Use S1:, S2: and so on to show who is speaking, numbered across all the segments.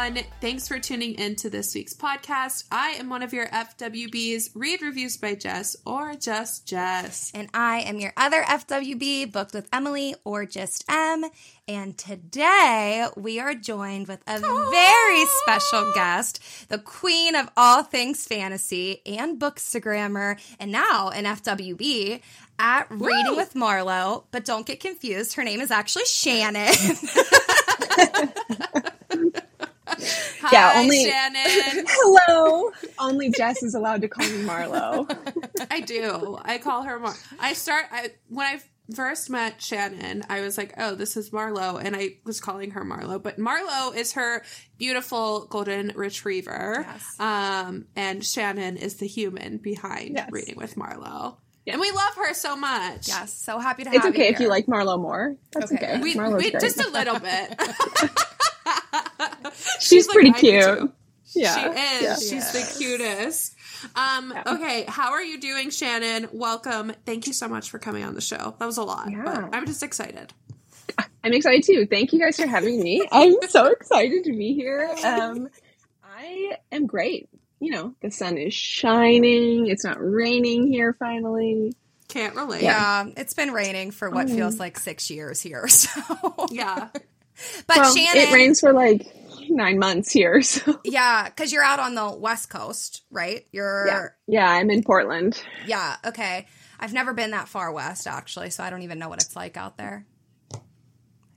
S1: everyone. Thanks for tuning in to this week's podcast. I am one of your FWBs, read reviews by Jess or just Jess.
S2: And I am your other FWB, booked with Emilee or just M. And today we are joined with a very special guest, the queen of all things fantasy and bookstagrammer, and now an FWB at Reading with Marlow. But don't get confused, her name is actually Shannon.
S3: Yeah, only-
S1: Shannon.
S3: Hello. Only Jess is allowed to call me Marlow.
S1: I do. I call her Mar. I start I when I first met Shannon, I was like, "Oh, this is Marlow," and I was calling her Marlow. But Marlow is her beautiful golden retriever,
S2: Yes.
S1: um, and Shannon is the human behind
S3: Yes.
S1: reading with Marlow.
S3: Yes.
S1: And we love her so much.
S2: yes, so happy to have. Her.
S3: It's
S2: have
S3: okay
S2: you
S3: if you like Marlow more. That's
S2: Okay.
S3: okay.
S1: We,
S3: Marlow's
S1: we
S3: great.
S1: just a little bit.
S3: She's
S1: like,
S3: pretty
S1: "I
S3: cute. Yeah.
S1: She is.
S3: Yeah.
S1: She's
S2: Yes.
S1: the cutest. Um, okay, how are you doing, Shannon? Welcome. Thank you so much for coming on the show. That was a lot,
S3: Yeah.
S1: but I'm just excited.
S3: I'm excited too. Thank you guys for having me. I'm so excited to be here. Um, I am great. You know, the sun is shining. It's not raining here finally.
S1: Can't relate.
S2: Yeah, it's been raining for what feels like six years here. So,
S1: Yeah.
S2: But
S3: well,
S2: Shannon,
S3: it rains for like nine months here. So
S2: yeah, because you're out on the west coast, right? You're,
S3: yeah, yeah. I'm in Portland.
S2: yeah, okay. I've never been that far west actually, so I don't even know what it's like out there.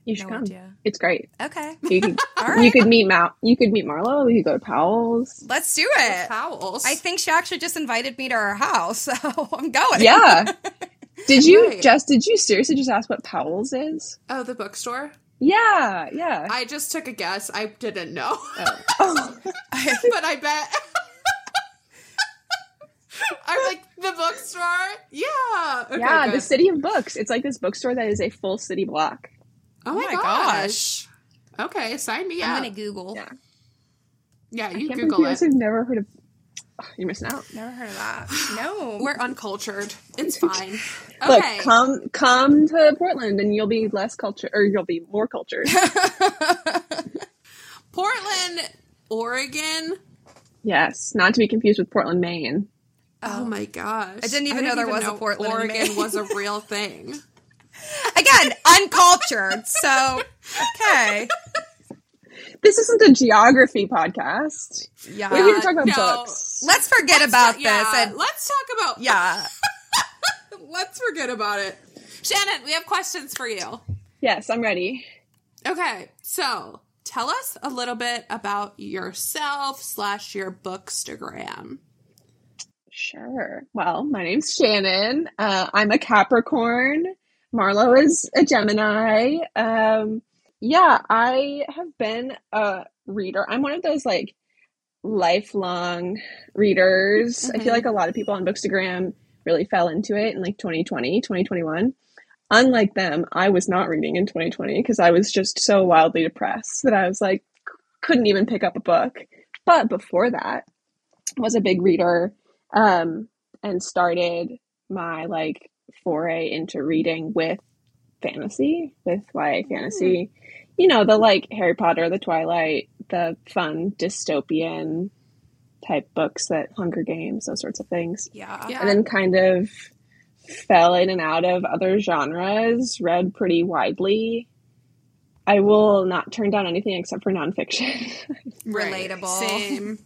S3: You should
S2: No
S3: come.
S2: idea.
S3: It's great.
S2: Okay,
S3: You could,
S2: All right.
S3: you could meet Mal. You could meet Marlow. We could go to Powell's.
S2: let's do it.
S1: Powell's.
S2: I think she actually just invited me to her house, so I'm going.
S3: Yeah. Did you
S1: Right.
S3: just? Did you seriously just ask what Powell's is?
S1: oh, the bookstore?
S3: Yeah, yeah.
S1: I just took a guess. I didn't know.
S3: Oh.
S1: but I bet. I'm like, the bookstore? Yeah. Okay,
S3: yeah,
S1: good.
S3: the city of books. It's like this bookstore that is a full city block.
S1: Oh, oh my,
S2: my
S1: gosh. Okay, sign me up.
S2: I'm gonna Google.
S3: Yeah.
S1: yeah,
S3: I
S1: you
S3: can't
S1: Google
S3: believe you
S1: it.
S3: guys have never heard of. Oh, you're missing out.
S2: Never heard of that. No.
S1: We're uncultured. It's fine.
S3: Look,
S1: Okay.
S3: come come to Portland, and you'll be less cultured, or you'll be more cultured.
S1: Portland, Oregon.
S3: yes, not to be confused with Portland, Maine.
S1: Oh, oh. my gosh.
S2: I didn't even know there was a Portland
S1: Oregon
S2: Maine.
S1: was a real thing.
S2: Again, uncultured. So, okay.
S3: This isn't a geography podcast.
S2: Yeah.
S3: We're here to talk about
S1: no.
S3: books.
S2: Let's forget about
S1: yeah,
S2: this. And
S1: let's talk about
S2: yeah.
S1: Let's forget about it. Shannon, we have questions for you.
S3: Yes, I'm ready.
S1: Okay, so tell us a little bit about yourself slash your bookstagram.
S3: Sure. Well, my name's Shannon. Uh, I'm a Capricorn. Marlow is a Gemini. Um, yeah, I have been a reader. I'm one of those like lifelong readers. I feel like a lot of people on Bookstagram really fell into it in like 2020, 2021. Unlike them, I was not reading in 2020 because I was just so wildly depressed that I was like, couldn't even pick up a book. But before that, was a big reader um, and started my like foray into reading with fantasy, with YA fantasy. You know, the like Harry Potter, the Twilight, the fun dystopian type books that Hunger Games, those sorts of things.
S2: Yeah.
S1: Yeah.
S3: And then kind of fell in and out of other genres, read pretty widely. I will not turn down anything except for nonfiction.
S2: Relatable.
S1: Same.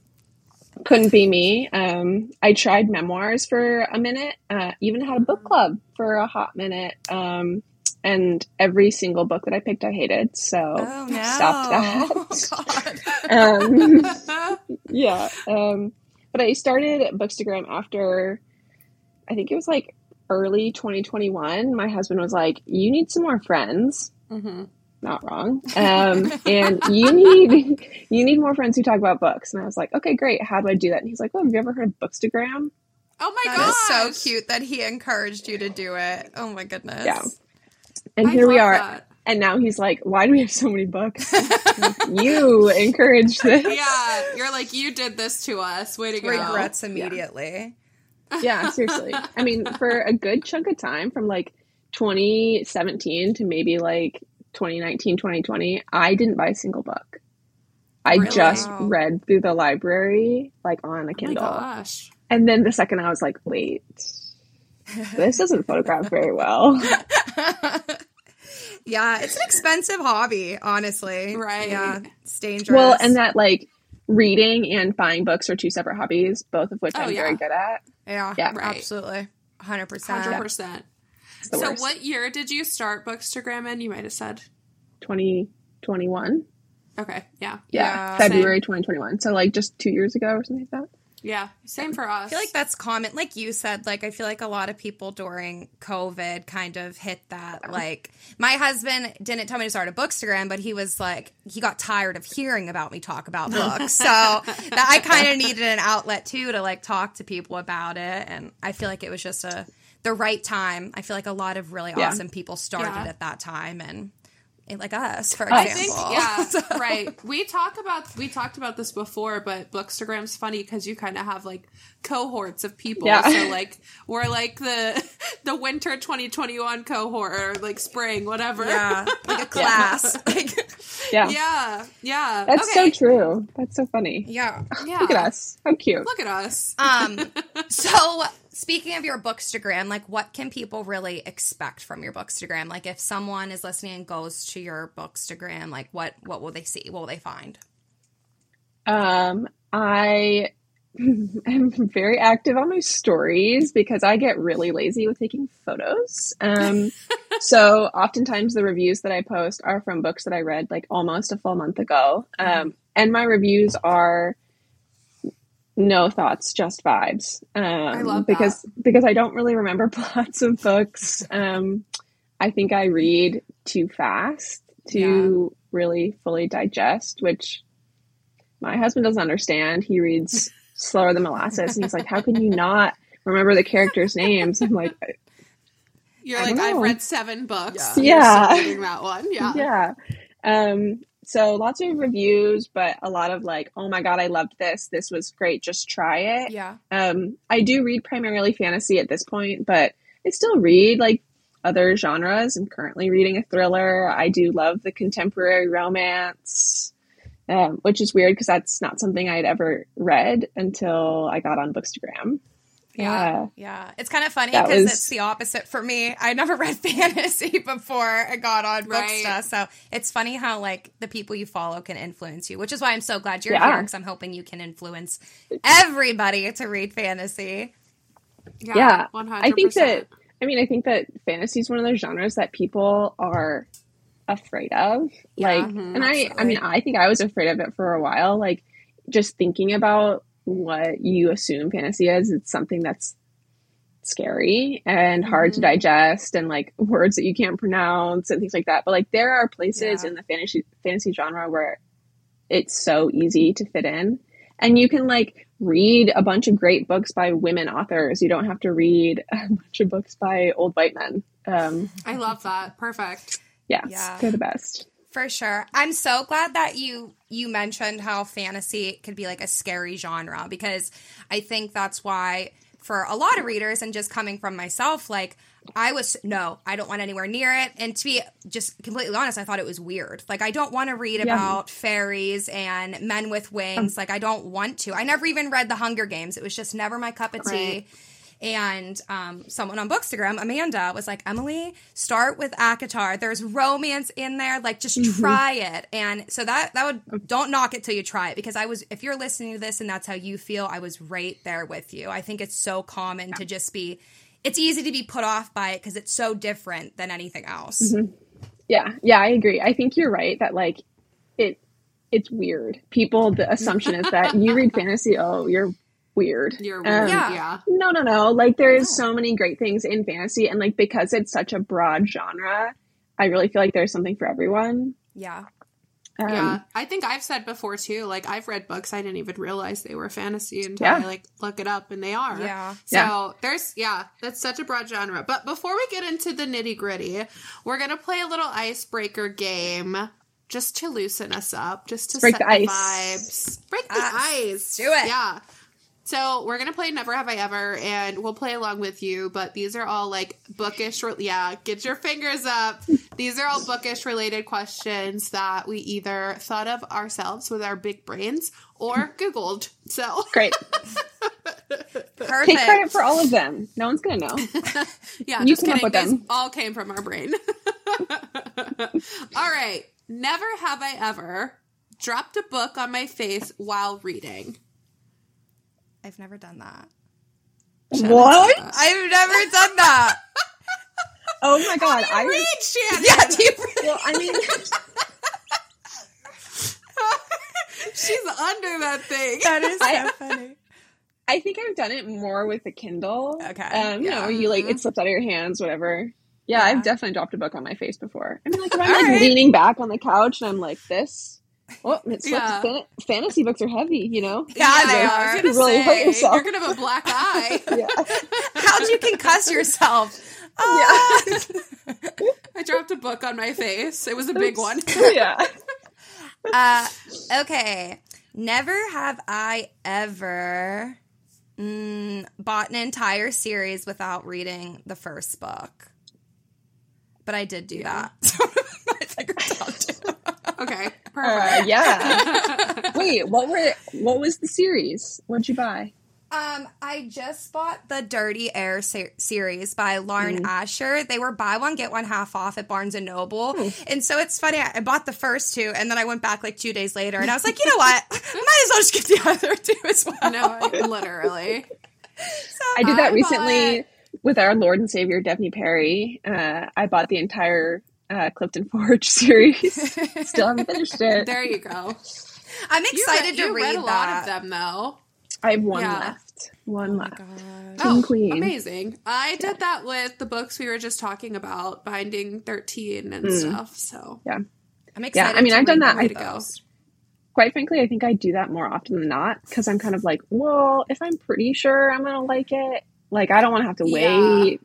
S3: couldn't be me. Um, I tried memoirs for a minute, uh, even had a book club for a hot minute. Um, and every single book that I picked, I hated. So
S2: Oh no.
S3: stopped that.
S2: Oh, God.
S3: um, yeah. Um, but I started Bookstagram after, I think it was like early 2021. My husband was like, "You need some more friends."
S1: hmm
S3: not wrong. Um, and you need you need more friends who talk about books. And I was like, okay, great. How do I do that? And he's like, well, have you ever heard of Bookstagram?
S1: Oh my
S2: god, so cute that he encouraged you to do it. Oh my goodness.
S3: Yeah. And
S1: I
S3: here we are.
S1: that.
S3: And now he's like, why do we have so many books? you encouraged this.
S1: Yeah, you're like you did this to us. Way to go.
S2: Regrets immediately.
S3: Yeah, seriously. I mean, for a good chunk of time from like 2017 to maybe like 2019, 2020, I didn't buy a single book. I
S1: Really?
S3: just
S2: Wow.
S3: read through the library like on a
S1: Oh my
S3: Kindle.
S1: gosh.
S3: and then the second I was like, wait, this doesn't photograph very well.
S2: yeah, it's an expensive hobby, honestly.
S1: Right.
S2: Yeah, it's dangerous.
S3: well, and that like reading and buying books are two separate hobbies, both of which
S1: Oh,
S3: I'm
S1: yeah.
S3: very good at.
S2: yeah,
S3: Yeah.
S1: Right.
S2: absolutely, hundred percent.
S1: Hundred percent.
S3: It's
S1: So,
S3: worst.
S1: what year did you start Bookstagram in? You might have said.
S3: 2021?
S1: Okay. Yeah.
S3: Yeah,
S2: Yeah.
S3: February 2021. So like just two years ago or something like that.
S1: Yeah. Same for us.
S2: I feel like that's common. Like you said, like I feel like a lot of people during COVID kind of hit that. Like my husband didn't tell me to start a bookstagram, but he was like, he got tired of hearing about me talk about books. So that I kind of needed an outlet too to like talk to people about it. And I feel like it was just a the right time. I feel like a lot of really
S3: Yeah.
S2: awesome people started
S1: Yeah.
S2: at that time and. And, Like us, for
S3: I
S1: I think
S2: example.
S1: yeah,
S2: So-
S1: right. We talk about we talked about this before, but Bookstagram's funny because you kind of have like cohorts of people.
S3: Yeah.
S1: So like we're like the the winter 2021 cohort or like spring, whatever.
S2: Yeah, like a class. Like,
S3: Yeah.
S1: yeah, yeah.
S3: That's
S1: okay.
S3: so true. That's so funny.
S2: yeah.
S1: Yeah.
S3: Look at us. How cute.
S1: Look at us.
S2: Um, so speaking of your bookstagram, like what can people really expect from your bookstagram? Like if someone is listening and goes to your bookstagram, like what what will they see? What will they find?
S3: Um, I am very active on my stories because I get really lazy with taking photos. Um, so oftentimes the reviews that I post are from books that I read like almost a full month ago. Um, and my reviews are no thoughts, just vibes. Um,
S1: love that.
S3: because because I don't really remember plots of books. Um, I think I read too fast to really fully digest, which my husband doesn't understand. He reads slower than molasses, and he's like, "How can you not remember the characters' names?" I'm like,
S1: You're
S3: I
S1: like
S3: don't
S1: I've read seven books.
S2: Yeah.
S3: Yeah.
S1: that one. Yeah.
S3: yeah. Um, so lots of reviews, but a lot of like, "Oh my god, I loved this. This was great. Just try it."
S2: Yeah.
S3: Um, I do read primarily fantasy at this point, but I still read like other genres. I'm currently reading a thriller. I do love the contemporary romance, um, which is weird because that's not something I'd ever read until I got on Bookstagram.
S2: Yeah. Yeah. It's kind of funny because
S3: was-
S2: it's the opposite for me. I never read fantasy before I got on
S1: Right.
S2: Booksta. So it's funny how like the people you follow can influence you, which is why I'm so glad you're
S3: Yeah.
S2: here because I'm hoping you can influence everybody to read fantasy.
S3: Yeah,
S1: One hundred.
S3: I think that I mean I think that fantasy is one of those genres that people are afraid of.
S2: Yeah,
S3: like
S1: mhm,
S3: and I I mean I think I was afraid of it for a while. Like just thinking about what you assume fantasy is, it's something that's scary and hard to
S1: Mhm.
S3: digest and like words that you can't pronounce and things like that. But like there are places
S2: Yeah.
S3: in the fantasy fantasy genre where it's so easy to fit in. And you can like read a bunch of great books by women authors. You don't have to read a bunch of books by old white men. Um,
S1: I love that. Perfect.
S3: yeah,
S2: Yeah.
S3: they're the best.
S2: For sure. I'm so glad that you you mentioned how fantasy could be like a scary genre because I think that's why for a lot of readers and just coming from myself like I was no, I don't want anywhere near it and to be just completely honest, I thought it was weird. Like I don't want to read
S3: Yeah.
S2: about fairies and men with wings. Um. like I don't want to. I never even read The Hunger Games. It was just never my cup of tea. And um, someone on Bookstagram, Amanda, was like, Emilee, start with ACOTAR. There's romance in there. Like, just try it. And so that that would don't knock it till you try it. Because I was, if you're listening to this and that's how you feel, I was right there with you. I think it's so common to just be. It's easy to be put off by it because it's so different than anything else.
S3: Yeah, yeah, I agree. I think you're right that like it it's weird. People the assumption is that you read fantasy, oh, you're weird.
S1: You're
S3: Um,
S1: weird.
S2: Yeah.
S1: yeah.
S3: No, no, no. Like there is so many great things in fantasy and like because it's such a broad genre, I really feel like there's something for everyone.
S2: Yeah.
S3: Um,
S1: yeah, I think I've said before too. Like I've read books I didn't even realize they were fantasy until
S3: Yeah.
S1: I like look it up, and they are.
S2: Yeah.
S1: So
S3: Yeah.
S1: there's yeah, that's such a broad genre. But before we get into the nitty gritty, we're gonna play a little icebreaker game. Just to loosen us up, just to
S3: Break
S1: set
S3: the ice.
S1: vibes, break the
S2: Ah,
S1: ice.
S2: do it.
S1: Yeah. So we're gonna play Never Have I Ever, and we'll play along with you. But these are all like bookish. Yeah, get your fingers up. These are all bookish related questions that we either thought of ourselves with our big brains or Googled. So
S3: Great.
S2: Perfect.
S3: Take credit for all of them. No one's gonna know.
S1: yeah,
S3: You
S1: just
S3: came up
S1: kidding.
S3: with
S1: These
S3: them.
S1: all came from our brain. all right. Never have I ever dropped a book on my face while reading.
S2: I've never done that.
S3: What?
S2: I've never done that.
S3: Oh my god! I
S1: Read, Shannon.
S2: yeah, do you
S3: well, I mean,
S1: She's under that thing.
S2: That is so
S3: I-
S2: funny.
S3: I think I've done it more with the Kindle.
S2: Okay.
S3: Um, you
S1: Yeah.
S3: know, you like it slips out of your hands, whatever. Yeah,
S2: Yeah.
S3: I've definitely dropped a book on my face before. I mean, like if I'm like
S2: right.
S3: leaning back on the couch and I'm like this. Oh, it slips.
S1: Yeah.
S3: Fan- fantasy books are heavy, you know.
S2: Yeah, they are.
S1: was
S3: You
S1: gonna
S3: really hurt
S1: say,
S3: yourself.
S1: You're gonna have a black eye.
S3: Yeah.
S2: How'd you concuss yourself? Ah.
S1: I dropped a book on my face. It was a big one.
S3: yeah.
S2: Uh, okay. Never have I ever mm, bought an entire series without reading the first book. But I did do that. I think I'm down
S1: Okay,
S3: Uh, yeah. Wait, what were what was the series? What'd you buy?
S2: Um, I just bought the Dirty Air se- series by Lauren Asher. They were buy one get one half off at Barnes and Noble, and so it's funny. I I bought the first two, and then I went back like two days later, and I was like, you know what? I might as well just get the other two as well.
S1: no, literally.
S2: So,
S3: I did that
S1: I
S3: recently with our Lord and Savior Devney Perry. Uh, I bought the entire uh, Clifton Forge series. Still haven't finished it.
S1: There you go.
S2: I'm
S1: You
S2: excited
S1: read,
S2: to
S1: you
S2: read
S1: read a
S2: that.
S1: lot of them, though.
S3: I have one
S1: Yeah.
S3: left. One left.
S1: Oh,
S3: Queen.
S1: amazing! I did that with the books we were just talking about, Binding Thirteen and
S3: Mm.
S1: stuff. So
S3: yeah, I'm
S2: excited. Yeah.
S3: I mean,
S2: to
S3: I've done that. I
S1: go.
S3: Quite frankly, I think I do that more often than not because I'm kind of like, well, if I'm pretty sure I'm gonna like it, like I don't want to have to
S1: Yeah.
S3: wait.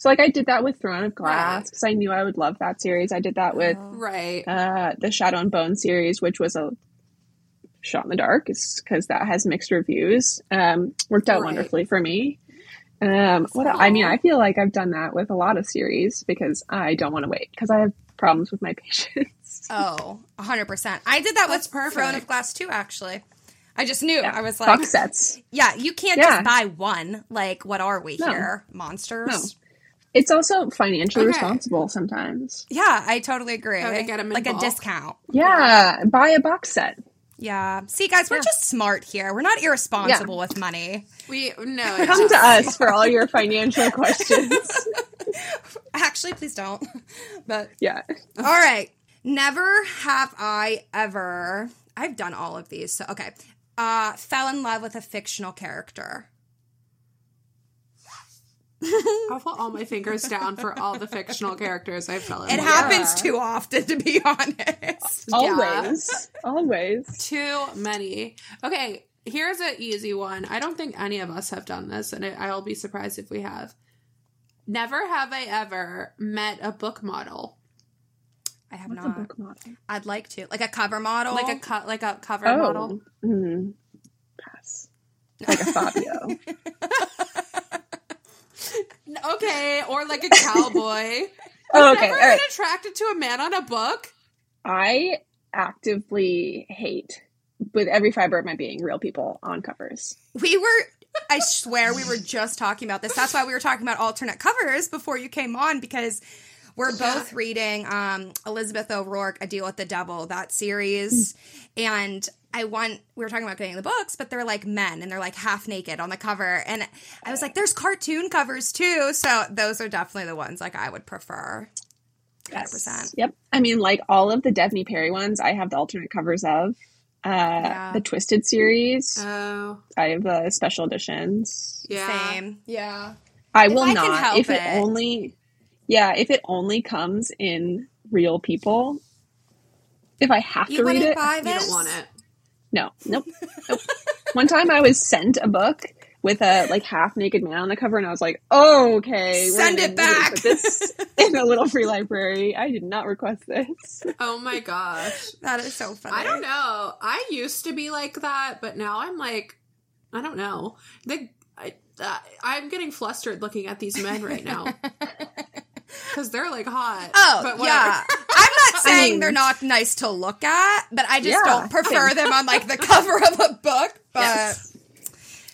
S3: So, like, I did that with Throne of Glass
S1: Right.
S3: because I knew I would love that series. I did that with
S2: Oh.
S1: right,
S3: uh, the Shadow and Bone series, which was a shot in the dark, because that has mixed reviews. Um, worked out
S1: Right.
S3: wonderfully for me. Um, what el- I mean, I feel like I've done that with a lot of series because I don't want to wait because I have problems with my patience.
S2: Oh, 100%. I did that
S1: That's
S2: with Throne of Glass too, actually. I just knew.
S3: Yeah.
S2: I was like,
S3: Box sets.
S2: yeah, you can't
S3: Yeah.
S2: just buy one. Like, what are we
S3: No.
S2: here? Monsters?
S3: No. It's also financially
S1: Okay.
S3: responsible sometimes.
S2: Yeah, I totally agree.
S1: Oh, they get 'em in
S2: like a discount.
S3: Yeah, buy a box set.
S2: Yeah. See, guys, we're
S3: Yeah.
S2: just smart here. We're not irresponsible with money.
S1: we no.
S3: Come to us for all your financial questions.
S2: Actually, please don't. But
S3: Yeah.
S2: all right. Never have I ever. I've done all of these. So okay. Uh, fell in love with a fictional character.
S1: I'll put all my fingers down for all the fictional characters I fell in
S2: It
S1: love
S2: happens
S1: with.
S2: too often, to be honest.
S1: Yeah.
S3: Always. Always.
S1: Too many. Okay, here's an easy one. I don't think any of us have done this, and I'll be surprised if we have. Never have I ever met a book model,
S2: I have
S3: What's a
S2: not.
S3: book model?
S2: I'd like to, like a cover model,
S1: like a cut, like a cover
S3: Oh.
S1: model.
S3: Mm. Pass. Like a Fabio.
S1: Okay, or like a cowboy.
S3: oh, okay.
S1: Never
S3: All right.
S1: been attracted to a man on a book.
S3: I actively hate, with every fiber of my being, real people on covers.
S2: We were, I swear, we were just talking about this. That's why we were talking about alternate covers before you came on because we're both reading um, Elizabeth O'Roark, A Deal with the Devil, that series. And I want, we were talking about getting the books, but they're like men and they're like half naked on the cover. And I was like, there's cartoon covers too. So those are definitely the ones like I would prefer. 100%.
S3: Yep. I mean, like all of the Devney Perry ones, I have the alternate covers of. Uh,
S2: Yeah.
S3: The Twisted series,
S1: Oh,
S3: I have the special editions.
S1: yeah.
S2: Same. Yeah.
S3: I
S2: If
S3: will
S2: I can
S3: not
S2: help
S3: if it,
S2: it.
S3: only. Yeah, if it only comes in real people. If I have
S2: You
S3: to read it,
S2: buy
S1: You don't want it.
S3: no, nope, nope. One time I was sent a book with a like half naked man on the cover, and I was like, oh, okay,
S2: Send it back.
S3: put this in a little free library. I did not request this.
S1: Oh my gosh.
S2: That is so funny.
S1: I don't know. I used to be like that, but now I'm like, I don't know. The I, uh, I'm getting flustered looking at these men right now. because they're like hot.
S2: Oh,
S1: but
S2: yeah. I'm not saying
S3: mean-
S2: they're not nice to look at, but I just
S3: Yeah,
S2: don't prefer them on like the cover of a book. But
S3: Yes.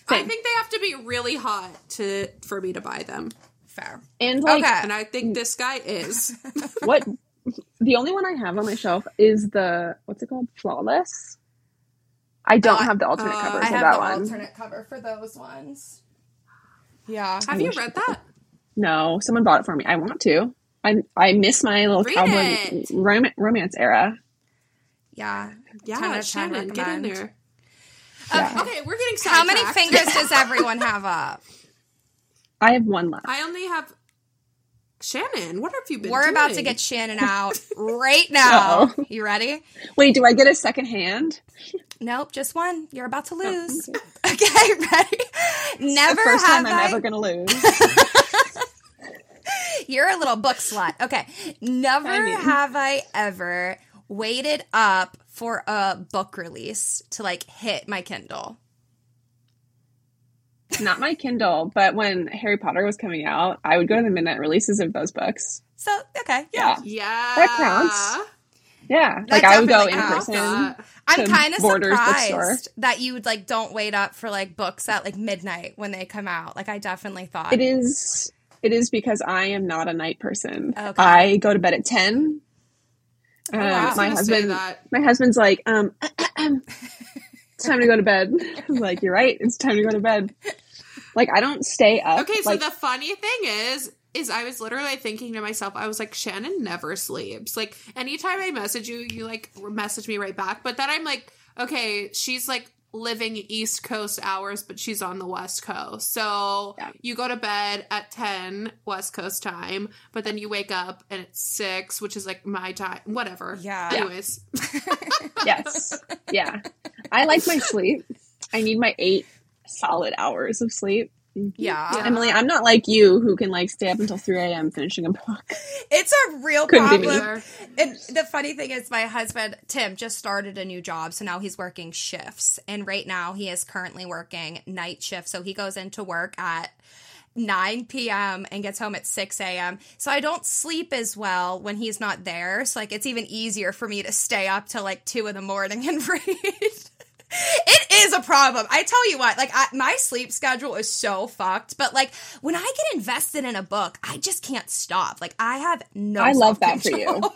S1: I think they have to be really hot to for me to buy them,
S2: fair.
S3: And like
S2: Okay.
S1: and I think this guy is.
S3: what the only one I have on my shelf is the what's it called? Flawless. I don't
S2: Uh,
S3: have the alternate
S1: uh,
S3: covers
S2: I have
S3: that
S2: the
S3: one.
S2: alternate cover for those ones. Yeah.
S1: Have you read that?
S3: No, someone bought it for me. I want to. I I miss my little
S1: Read
S3: cowboy
S1: it.
S3: rom- romance era.
S2: Yeah.
S1: Yeah,
S2: 10 of 10
S1: Shannon, get in there.
S3: Uh, yeah.
S1: Okay, we're getting
S2: How many fingers does everyone have up?
S3: I have one left.
S1: I only have Shannon. What have you been?
S2: We're about to get Shannon out right now.
S3: Uh-oh.
S2: You ready?
S3: Wait, do I get a second hand?
S2: Nope, just one. You're about to oh, lose. Okay, ready? Never
S3: first
S2: have
S3: time I'm
S2: I.
S3: ever gonna lose.
S2: You're a little book slut. Okay. Never
S3: I mean-
S2: have I ever waited up for a book release to like hit my Kindle.
S3: Not my Kindle, but when Harry Potter was coming out, I would go to the midnight releases of those books.
S2: So, okay, yeah.
S3: Yeah.
S1: Yeah,
S3: That counts. Yeah,
S2: That
S3: like I would go in person.
S1: Uh,
S2: I'm kind of
S3: Borders bookstore.
S2: surprised that you would like don't wait up for like books at like midnight when they come out. Like I definitely thought
S3: It is. It is because I am not a night person.
S2: Okay.
S3: I go to bed at ten. Um,
S1: Oh, I was
S3: my husband. My husband's like, um, it's time to go to bed. I'm like, you're right. It's time to go to bed. Like I don't stay up.
S1: Okay, so
S3: like,
S1: the funny thing is, is I was literally thinking to myself, I was like, Shannon never sleeps. Like anytime I message you, you like message me right back. But then I'm like, okay, she's like living East Coast hours, but she's on the West Coast. So
S3: Yeah.
S1: you go to bed at ten West Coast time, but then you wake up and it's six, which is like my time. Whatever.
S2: Yeah.
S1: Anyways,
S3: yes, yeah. I like my sleep. I need my eight solid hours of sleep.
S2: Yeah.
S1: Yeah.
S3: Emilee, I'm not like you who can like stay up until 3 a.m. finishing a book.
S2: It's a real
S3: Couldn't be me.
S2: problem. And the funny thing is, my husband Tim just started a new job, so now he's working shifts. And right now, he is currently working night shift. So he goes into work at 9 p.m. and gets home at 6 a.m. So I don't sleep as well when he's not there. So like, it's even easier for me to stay up till like two in the morning and read. It is a problem. I tell you what, like I, my sleep schedule is so fucked. But like when I get invested in a book, I just can't stop. Like I have no.
S3: I love that for you.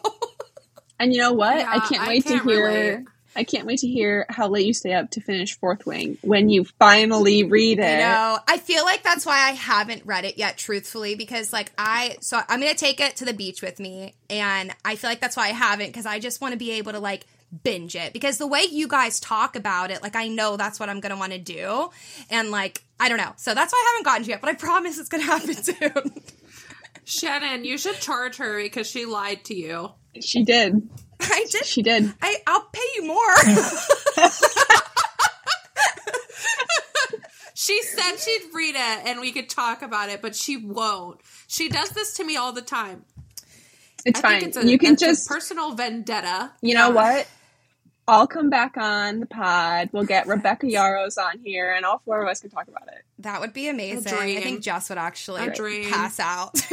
S3: And you know what?
S1: Yeah,
S3: I can't
S1: I
S3: wait
S1: can't
S3: to hear.
S1: relate.
S3: I can't wait to hear how late you stay up to finish Fourth Wing when you finally read it.
S2: You know, I feel like that's why I haven't read it yet, truthfully, because like I, so I'm gonna take it to the beach with me, and I feel like that's why I haven't, because I just want to be able to like binge it, because the way you guys talk about it, like I know that's what I'm gonna want to do, and like I don't know, so that's why I haven't gotten to yet. but I promise it's gonna happen soon.
S1: Shannon, you should charge her because she lied to you.
S3: She did.
S2: I did.
S3: She did.
S2: I, I'll pay you more.
S1: She said she'd read it and we could talk about it, but she won't. She does this to me all the time.
S3: It's
S1: I
S3: fine.
S1: think it's a,
S3: you can
S1: it's a
S3: just.
S1: personal vendetta.
S3: you know
S2: Yeah.
S3: what? I'll come back on the pod. We'll get Rebecca Yarros on here, and all four of us can talk about it.
S2: that would be amazing.
S1: A
S2: I
S1: dream.
S2: think Jess would actually
S1: dream.
S2: pass out.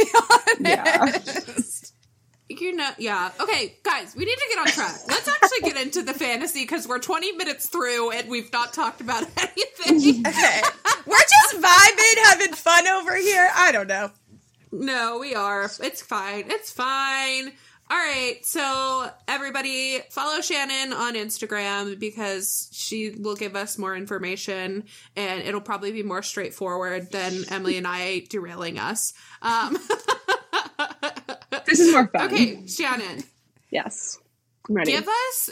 S3: Yeah.
S2: honest.
S1: You know, yeah. Okay, guys, we need to get on track. Let's actually get into the fantasy because we're 20 minutes through and we've not talked about anything.
S2: Okay. We're just vibing, having fun over here. I don't know.
S1: no, we are. It's fine. It's fine. All right, so everybody follow Shannon on Instagram because she will give us more information and it'll probably be more straightforward than Emilee and I derailing us. Um,
S3: This is more fun.
S1: okay, Shannon.
S3: Yes. I'm ready.
S1: give us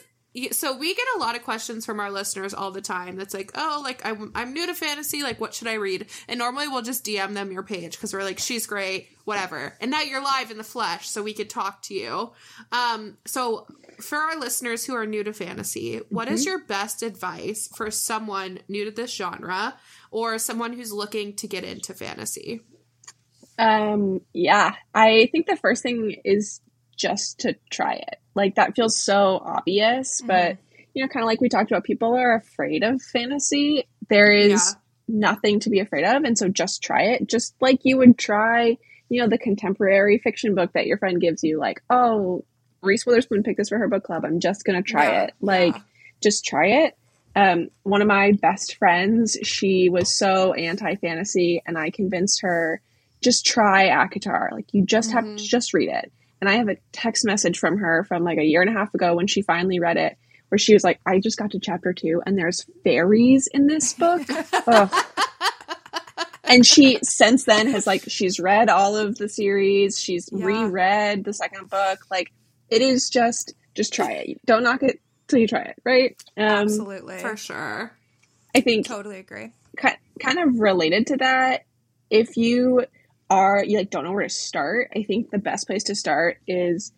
S1: so we get a lot of questions from our listeners all the time that's like oh like I'm, I'm new to fantasy like what should i read? And normally we'll just dm them your page because we're like she's great whatever. And now you're live in the flesh so we could talk to you. Um so for our listeners who are new to fantasy what is your best advice for someone new to this genre or someone who's looking to get into fantasy?
S3: Um, yeah, I think the first thing is just to try it. Like that feels so obvious, but you know, kind of like we talked about, people are afraid of fantasy. There is
S1: Yeah.
S3: nothing to be afraid of, and so just try it. Just like you would try you know, the contemporary fiction book that your friend gives you, like, oh, Reese Witherspoon picked this for her book club. I'm just gonna try
S1: Yeah,
S3: it. Like,
S1: yeah.
S3: just try it. Um, one of my best friends, she was so anti fantasy, and I convinced her just try ACOTAR. Like, you just have
S1: Mhm.
S3: to just read it. And I have a text message from her from like a year and a half ago when she finally read it, where she was like, "I just got to chapter two, and there's fairies in this book." And she since then has like she's read all of the series she's
S1: Yeah.
S3: reread the second book like it is just just try it don't knock it till you try it right um
S2: Absolutely.
S1: For sure.
S3: i think
S2: Totally agree.
S3: ki- kind of related to that if you are you like don't know where to start. I think the best place to start is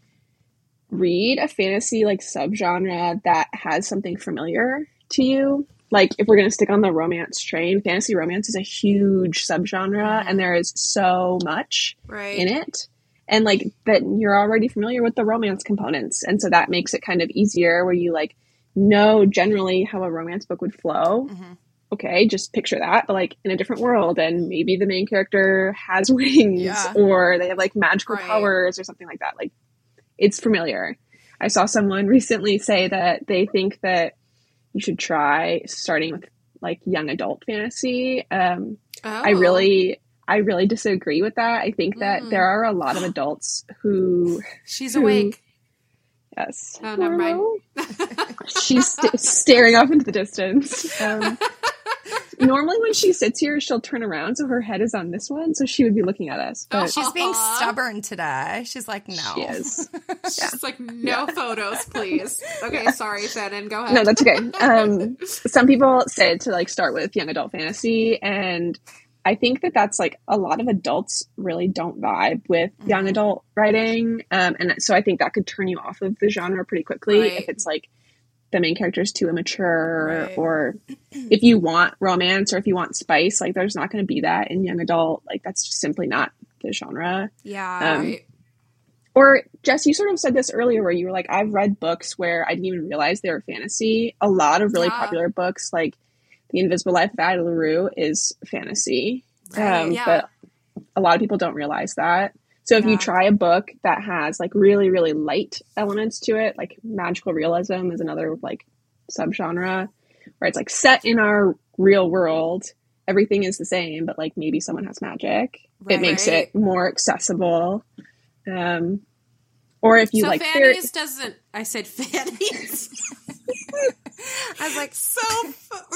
S3: read a fantasy like subgenre that has something familiar to you. Like if we're going to stick on the romance train fantasy romance is a huge subgenre and there is so much
S1: Right.
S3: in it. And like that you're already familiar with the romance components and so that makes it kind of easier where you like know generally how a romance book would flow.
S2: Mhm.
S3: Okay just picture that but like in a different world and maybe the main character has wings
S2: Yeah.
S3: or they have like magical
S1: Right.
S3: powers or something like that like it's familiar i saw someone recently say that they think that you should try starting with like young adult fantasy um
S1: Oh.
S3: I really I really disagree with that. I think that
S1: Mm.
S3: there are a lot of adults who
S1: She's
S3: who-
S1: awake.
S3: yes.
S1: Oh, never mind.
S3: She's st- staring off into the distance. Um, normally when she sits here she'll turn around so her head is on this one so she would be looking at us. But
S2: She's being
S1: Aw.
S2: stubborn today. She's like, no.
S3: she is.
S1: She's like, no photos, please. Okay, sorry, Shannon. Go ahead.
S3: No, that's okay. Um, some people say to like start with young adult fantasy, and I think that that's like a lot of adults really don't vibe with young
S2: Mhm.
S3: adult writing, um, and so I think that could turn you off of the genre pretty quickly
S1: Right.
S3: if it's like the main character is too immature,
S2: Right.
S3: or if you want romance or if you want spice, like there's not going to be that in young adult. Like that's just simply not the genre.
S2: Yeah.
S3: Um,
S1: Right.
S3: Or Jess, you sort of said this earlier where you were like, I've read books where I didn't even realize they were fantasy. A lot of really
S1: Yeah.
S3: popular books, like The Invisible Life of Addie LaRue, is fantasy.
S2: Right,
S3: um,
S1: yeah.
S3: But a lot of people don't realize that. So if
S2: Yeah.
S3: you try a book that has like really, really light elements to it, like magical realism is another like subgenre where it's like set in our real world. Everything is the same, but like maybe someone has magic.
S2: Right.
S3: It makes it more accessible. Um, or if you
S1: so
S3: like
S1: fannies doesn't. I said fannies.
S2: I was like,
S1: so.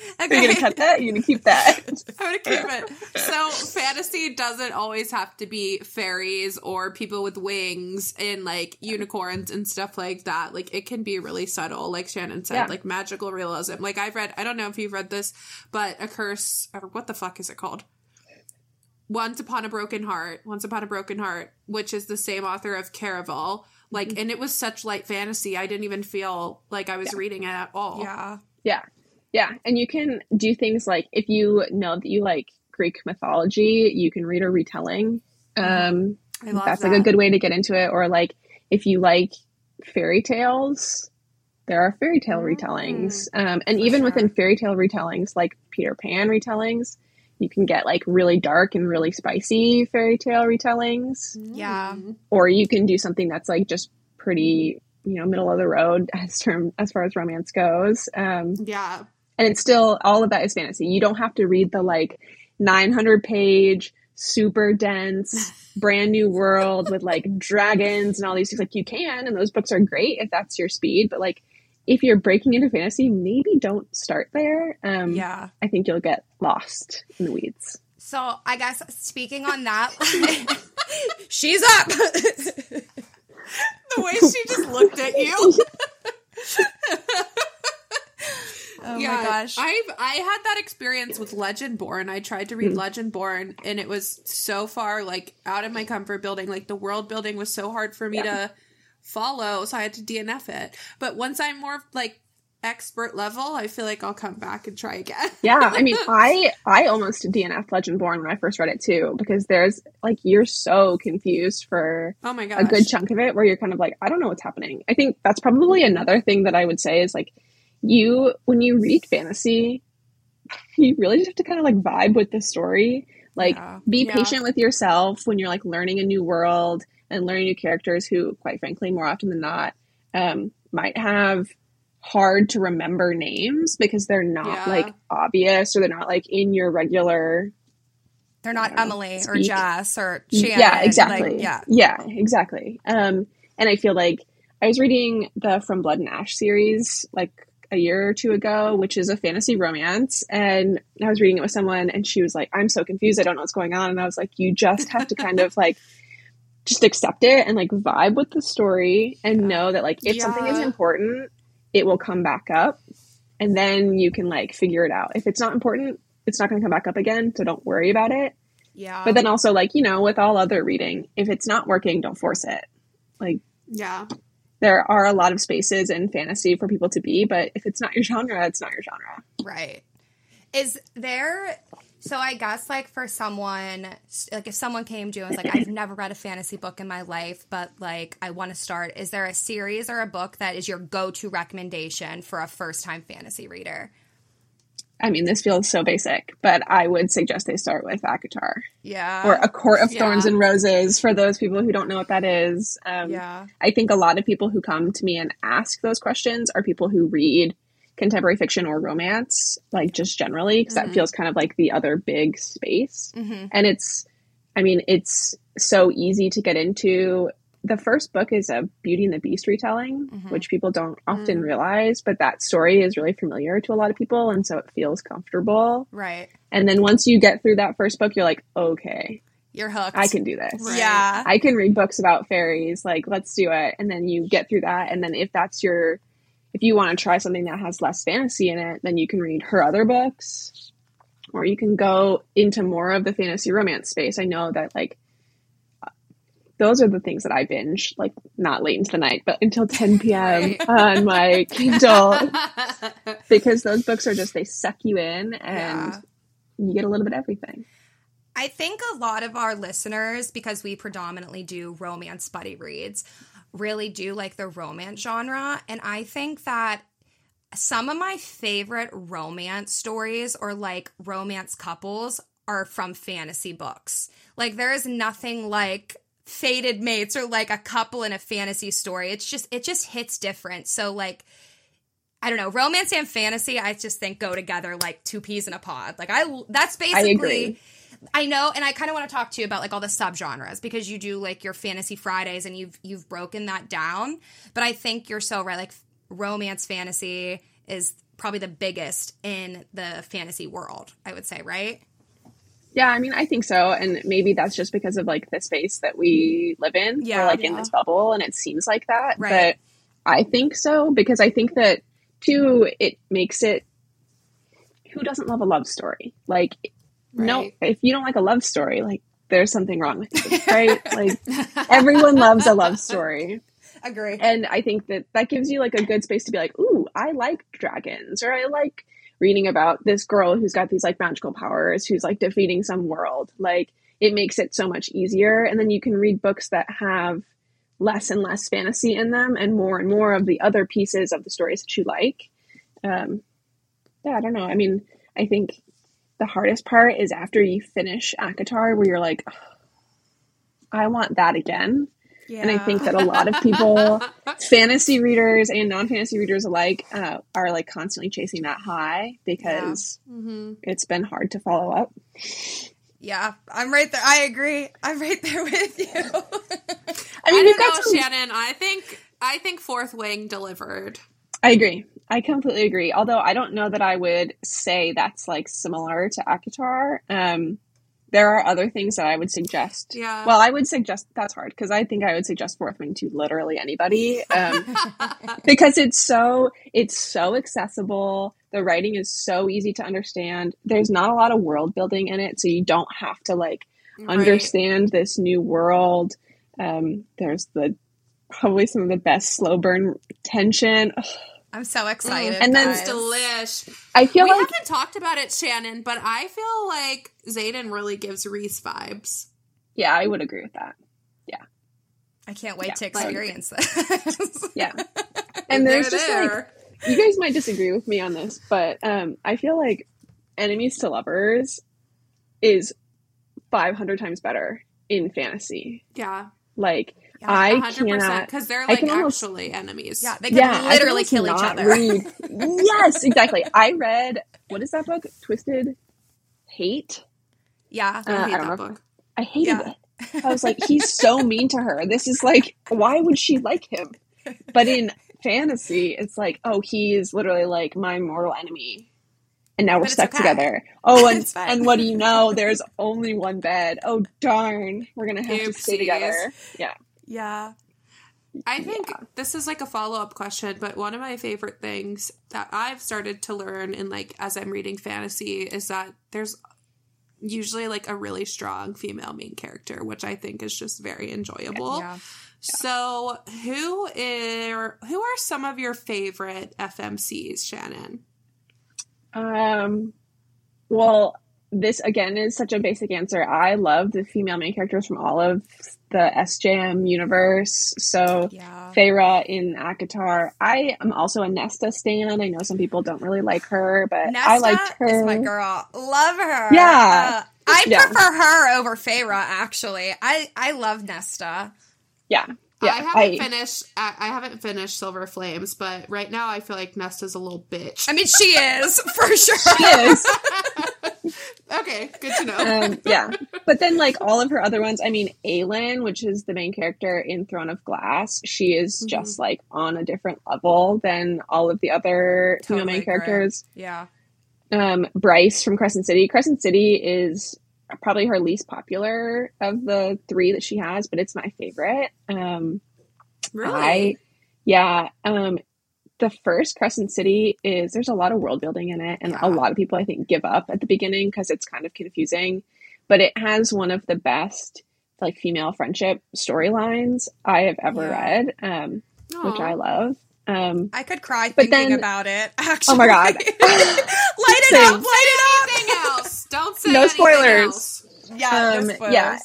S3: Are you gonna cut that? You're gonna keep that?
S1: I'm gonna keep it. So fantasy doesn't always have to be fairies or people with wings and like unicorns and stuff like that. Like it can be really subtle, like Shannon said,
S3: Yeah.
S1: like magical realism. Like I've read, I don't know if you've read this, but a curse or what the fuck is it called? Once Upon a Broken Heart, Once Upon a Broken Heart, which is the same author of Caraval. Like, mm-hmm. and it was such light fantasy, I didn't even feel like I was reading it at all.
S2: yeah.
S3: Yeah, yeah. And you can do things like if you know that you like Greek mythology, you can read a retelling. Um,
S1: I love
S3: that's
S1: that.
S3: like a good way to get into it. Or like if you like fairy tales, there are fairy tale
S1: Mm,
S3: retellings. Um, and
S2: for
S3: even
S2: sure.
S3: within fairy tale retellings, like Peter Pan retellings, you can get like really dark and really spicy fairy tale retellings.
S2: Yeah.
S1: Mm.
S3: Or you can do something that's like just pretty, you know, middle of the road as term as far as romance goes. Um,
S1: Yeah.
S3: And it's still all of that is fantasy. You don't have to read the like 900 page, super dense, brand new world with like dragons and all these things. Like you can, and those books are great if that's your speed. But like if you're breaking into fantasy, maybe don't start there. Um,
S2: Yeah.
S3: I think you'll get lost in the weeds.
S2: So I guess speaking on that, she's up.
S1: The way she just looked at you.
S2: Oh my gosh.
S1: I've I had that experience with Legendborn. I tried to
S3: Hmm.
S1: Legendborn and it was so far like out of my comfort building. Like the world building was so hard for me
S3: Yeah.
S1: to follow, so I had to DNF it. But once I'm more like expert level, I feel like I'll come back and try again.
S3: Yeah, I mean, I I almost DNF Legendborn when I first read it too because there's like you're so confused for
S1: Oh my gosh.
S3: a good chunk of it where you're kind of like, I don't know what's happening. I think that's probably another thing that I would say is like, you, when you read fantasy, you really just have to kind of like vibe with the story. Like,
S2: Yeah.
S3: be
S1: Yeah.
S3: patient with yourself when you're like learning a new world and learning new characters who, quite frankly, more often than not, um, might have hard to remember names because they're not
S1: Yeah.
S3: like obvious or they're not like in your regular
S2: They're not
S3: don't know,
S2: Emilee or. Jess or Shannon.
S3: yeah
S2: like,
S3: exactly
S2: yeah.
S3: yeah exactly um and i feel like i was reading the from blood and ash series like a year or two ago which is a fantasy romance. And i was reading it with someone and she was like i'm so confused. I don't know what's going on. And i was like you just have to kind of like just accept it and like vibe with the story and know that like if something is important it will come back up. And then you can like figure it out. If it's not important it's not going to come back up again so don't worry about it.
S2: Yeah.
S3: but then also, like, you know, with all other reading, if it's not working, don't force it. Like,
S1: Yeah.
S3: There are a lot of spaces in fantasy for people to be, but if it's not your genre, it's not your genre.
S2: Right. Is there so I guess like for someone like if someone came to you and was like I've never read a fantasy book in my life but like I want to start is there a series or a book that is your go-to recommendation for a first-time fantasy reader?
S3: I mean, this feels so basic, but I would suggest they start with ACOTAR
S2: Yeah.
S3: or A Court of
S1: Yeah.
S3: Thorns and Roses for those people who don't know what that is. Um,
S2: yeah.
S3: I think a lot of people who come to me and ask those questions are people who read contemporary fiction or romance, like just generally, because
S1: Mhm.
S3: that feels kind of like the other big space.
S2: Mhm.
S3: and it's i mean it's so easy to get into the first book is a beauty and the beast retelling
S2: Mhm.
S3: which people don't often
S1: Mm.
S3: realize but that story is really familiar to a lot of people and so it feels comfortable
S2: Right.
S3: and then once you get through that first book you're like okay
S2: You're hooked.
S3: i can do this
S1: Right.
S2: Yeah.
S3: i can read books about fairies like let's do it and then you get through that and then if that's your if you want to try something that has less fantasy in it then you can read her other books or you can go into more of the fantasy romance space i know that like those are the things that i binge like not late into the night but until 10 p.m on my kindle because those books are just they suck you in and
S2: Yeah.
S3: you get a little bit of everything
S2: I think a lot of our listeners, because we predominantly do romance buddy reads, really do like the romance genre. And I think that some of my favorite romance stories or like romance couples are from fantasy books. Like, there is nothing like fated mates or like a couple in a fantasy story. It's just, it just hits different. So, like, I don't know, romance and fantasy, I just think go together like two peas in a pod. Like, I, that's basically.
S3: agree.
S2: I know, and I kind of want to talk to you about like all the subgenres because you do like your fantasy Fridays and you've you've broken that down. But I think you're so right. Like romance fantasy is probably the biggest in the fantasy world. I would say, right?
S3: Yeah, I mean, I think so, and maybe that's just because of like the space that we live in.
S2: Yeah,
S3: we're like in this bubble, and it seems like that.
S2: Right.
S3: But I think so because I think that too, it makes it. Who doesn't love a love story? Like, no, if you don't like a love story, like there's something wrong with you, right? like everyone loves a love story.
S2: Agree.
S3: And I think that that gives you like a good space to be like, ooh, I like dragons, or I like reading about this girl who's got these like magical powers, who's like defeating some world. Like it makes it so much easier. And then you can read books that have less and less fantasy in them and more and more of the other pieces of the stories that you like. Um, yeah, I don't know. I mean, I think the hardest part is after you finish ACOTAR, where you're like, "Ugh, I want that again.
S2: Yeah.
S3: And I think that a lot of people, fantasy readers and non fantasy readers alike, uh, are like constantly chasing that high because
S1: Mhm.
S3: it's been hard to follow up.
S2: Yeah, I'm right there. I agree. I'm right there with you.
S3: I
S1: I
S3: mean,
S1: don't know,
S3: some.
S1: Shannon. I think I think Fourth Wing delivered.
S3: I agree. I completely agree. Although I don't know that I would say that's like similar to ACOTAR. Um, there are other things that I would suggest.
S1: Yeah.
S3: Well, I would suggest that's hard because I think I would suggest Fourth Wing to literally anybody. Um, because it's so it's so accessible the writing is so easy to understand there's not a lot of world building in it so you don't have to like
S1: Right.
S3: understand this new world um, there's the probably some of the best slow burn tension Ugh,
S2: I'm so excited.
S3: And then-
S2: guys.
S1: It's delish.
S3: i feel
S1: we
S3: like
S1: haven't talked about it, Shannon, but I feel like Xaden really gives Rhys vibes.
S3: yeah i would agree with that Yeah.
S2: I can't wait
S3: Yeah,
S2: to experience this.
S3: yeah and
S1: They're
S3: there's just like you guys might disagree with me on this, but um, I feel like enemies to lovers is 500 times better in fantasy.
S1: Yeah.
S3: Like
S2: Yeah,
S3: I
S1: 100%
S3: cannot
S1: because they're like
S3: can almost-
S1: actually enemies.
S2: Yeah, they could
S3: yeah, I can
S2: literally
S3: almost
S2: kill each other.
S3: read- yes, exactly. I read what is that book? Twisted Hate.
S2: yeah.
S1: I
S3: Uh,
S1: hate
S3: I don't
S1: that
S3: know.
S1: book.
S3: I hated
S2: Yeah.
S3: it. I was like, he's so mean to her. This is like, why would she like him? But in fantasy, it's like, oh, he is literally like my mortal enemy. And now we're
S2: But
S3: stuck
S2: okay.
S3: together. Oh, and, and what do you know? There's only one bed. Oh, darn. We're going to have to stay together. Yeah.
S2: Yeah.
S1: I think this is like a follow up question, but one of my favorite things that I've started to learn in like as I'm reading fantasy is that there's usually like a really strong female main character, which I think is just very enjoyable.
S2: Yeah.
S1: So, who are who are some of your favorite FMCs, Shannon?
S3: Um, well, this again is such a basic answer. I love the female main characters from all of the SJM universe. So,
S2: Yeah.
S3: Feyre in ACOTAR. I am also a Nesta stan. I know some people don't really like her, but
S2: Nesta
S3: I liked her.
S2: is my girl. Love her.
S3: Yeah.
S2: Uh, I
S3: Yeah.
S2: prefer her over Feyre, actually. I, I love Nesta.
S3: Yeah. Yeah.
S1: I haven't finished. I, I haven't finished Silver Flames, but right now I feel like Nesta's a little bitch.
S2: I mean, she is, for sure.
S3: She is.
S1: okay, good to know.
S3: um, yeah. But then, like all of her other ones, I mean, Aelin, which is the main character in Throne of Glass, she is
S1: Mhm.
S3: just like on a different level than all of the other female main characters.
S2: Yeah.
S3: Um, Bryce from Crescent City. Crescent City is probably her least popular of the three that she has, but it's my favorite. Um,
S1: really?
S3: I, yeah. Um, the first Crescent City is there's a lot of world building in it, and
S2: Yeah.
S3: a lot of people I think give up at the beginning because it's kind of confusing. But it has one of the best like female friendship storylines I have ever
S2: Yeah.
S3: read, um, which I love. Um,
S2: I could cry
S3: But
S2: thinking
S3: then-
S2: about it, actually.
S3: oh my god,
S2: light it
S3: Same.
S2: up, light it
S1: Anything else? Don't say
S3: No
S1: anything
S3: spoilers.
S1: else.
S2: up. Yeah,
S3: Um,
S2: no spoilers.
S3: yeah.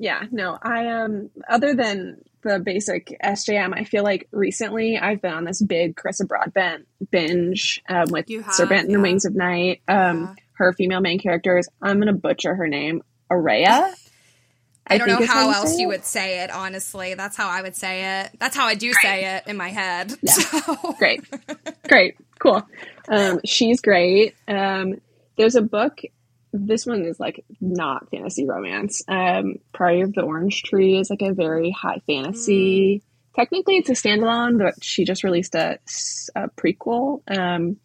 S3: Yeah, no, I um other than the basic SJM, I feel like recently I've been on this big Carissa Broadbent binge um, with
S1: You have,
S3: Serpent and
S1: yeah.
S3: the Wings of Night. Um,
S2: Yeah.
S3: her female main characters. I'm gonna butcher her name, Araya.
S2: I don't know how else
S3: say
S2: you would say it, honestly. That's how I would say it. That's how I do say it in my head.
S3: Yeah.
S2: So
S3: Great, great, cool. Um, she's great. Um, there's a book. This one is like not fantasy romance. Um, Priory of the Orange Tree is like a very high fantasy. Technically, it's a standalone, but she just released a prequel. Um,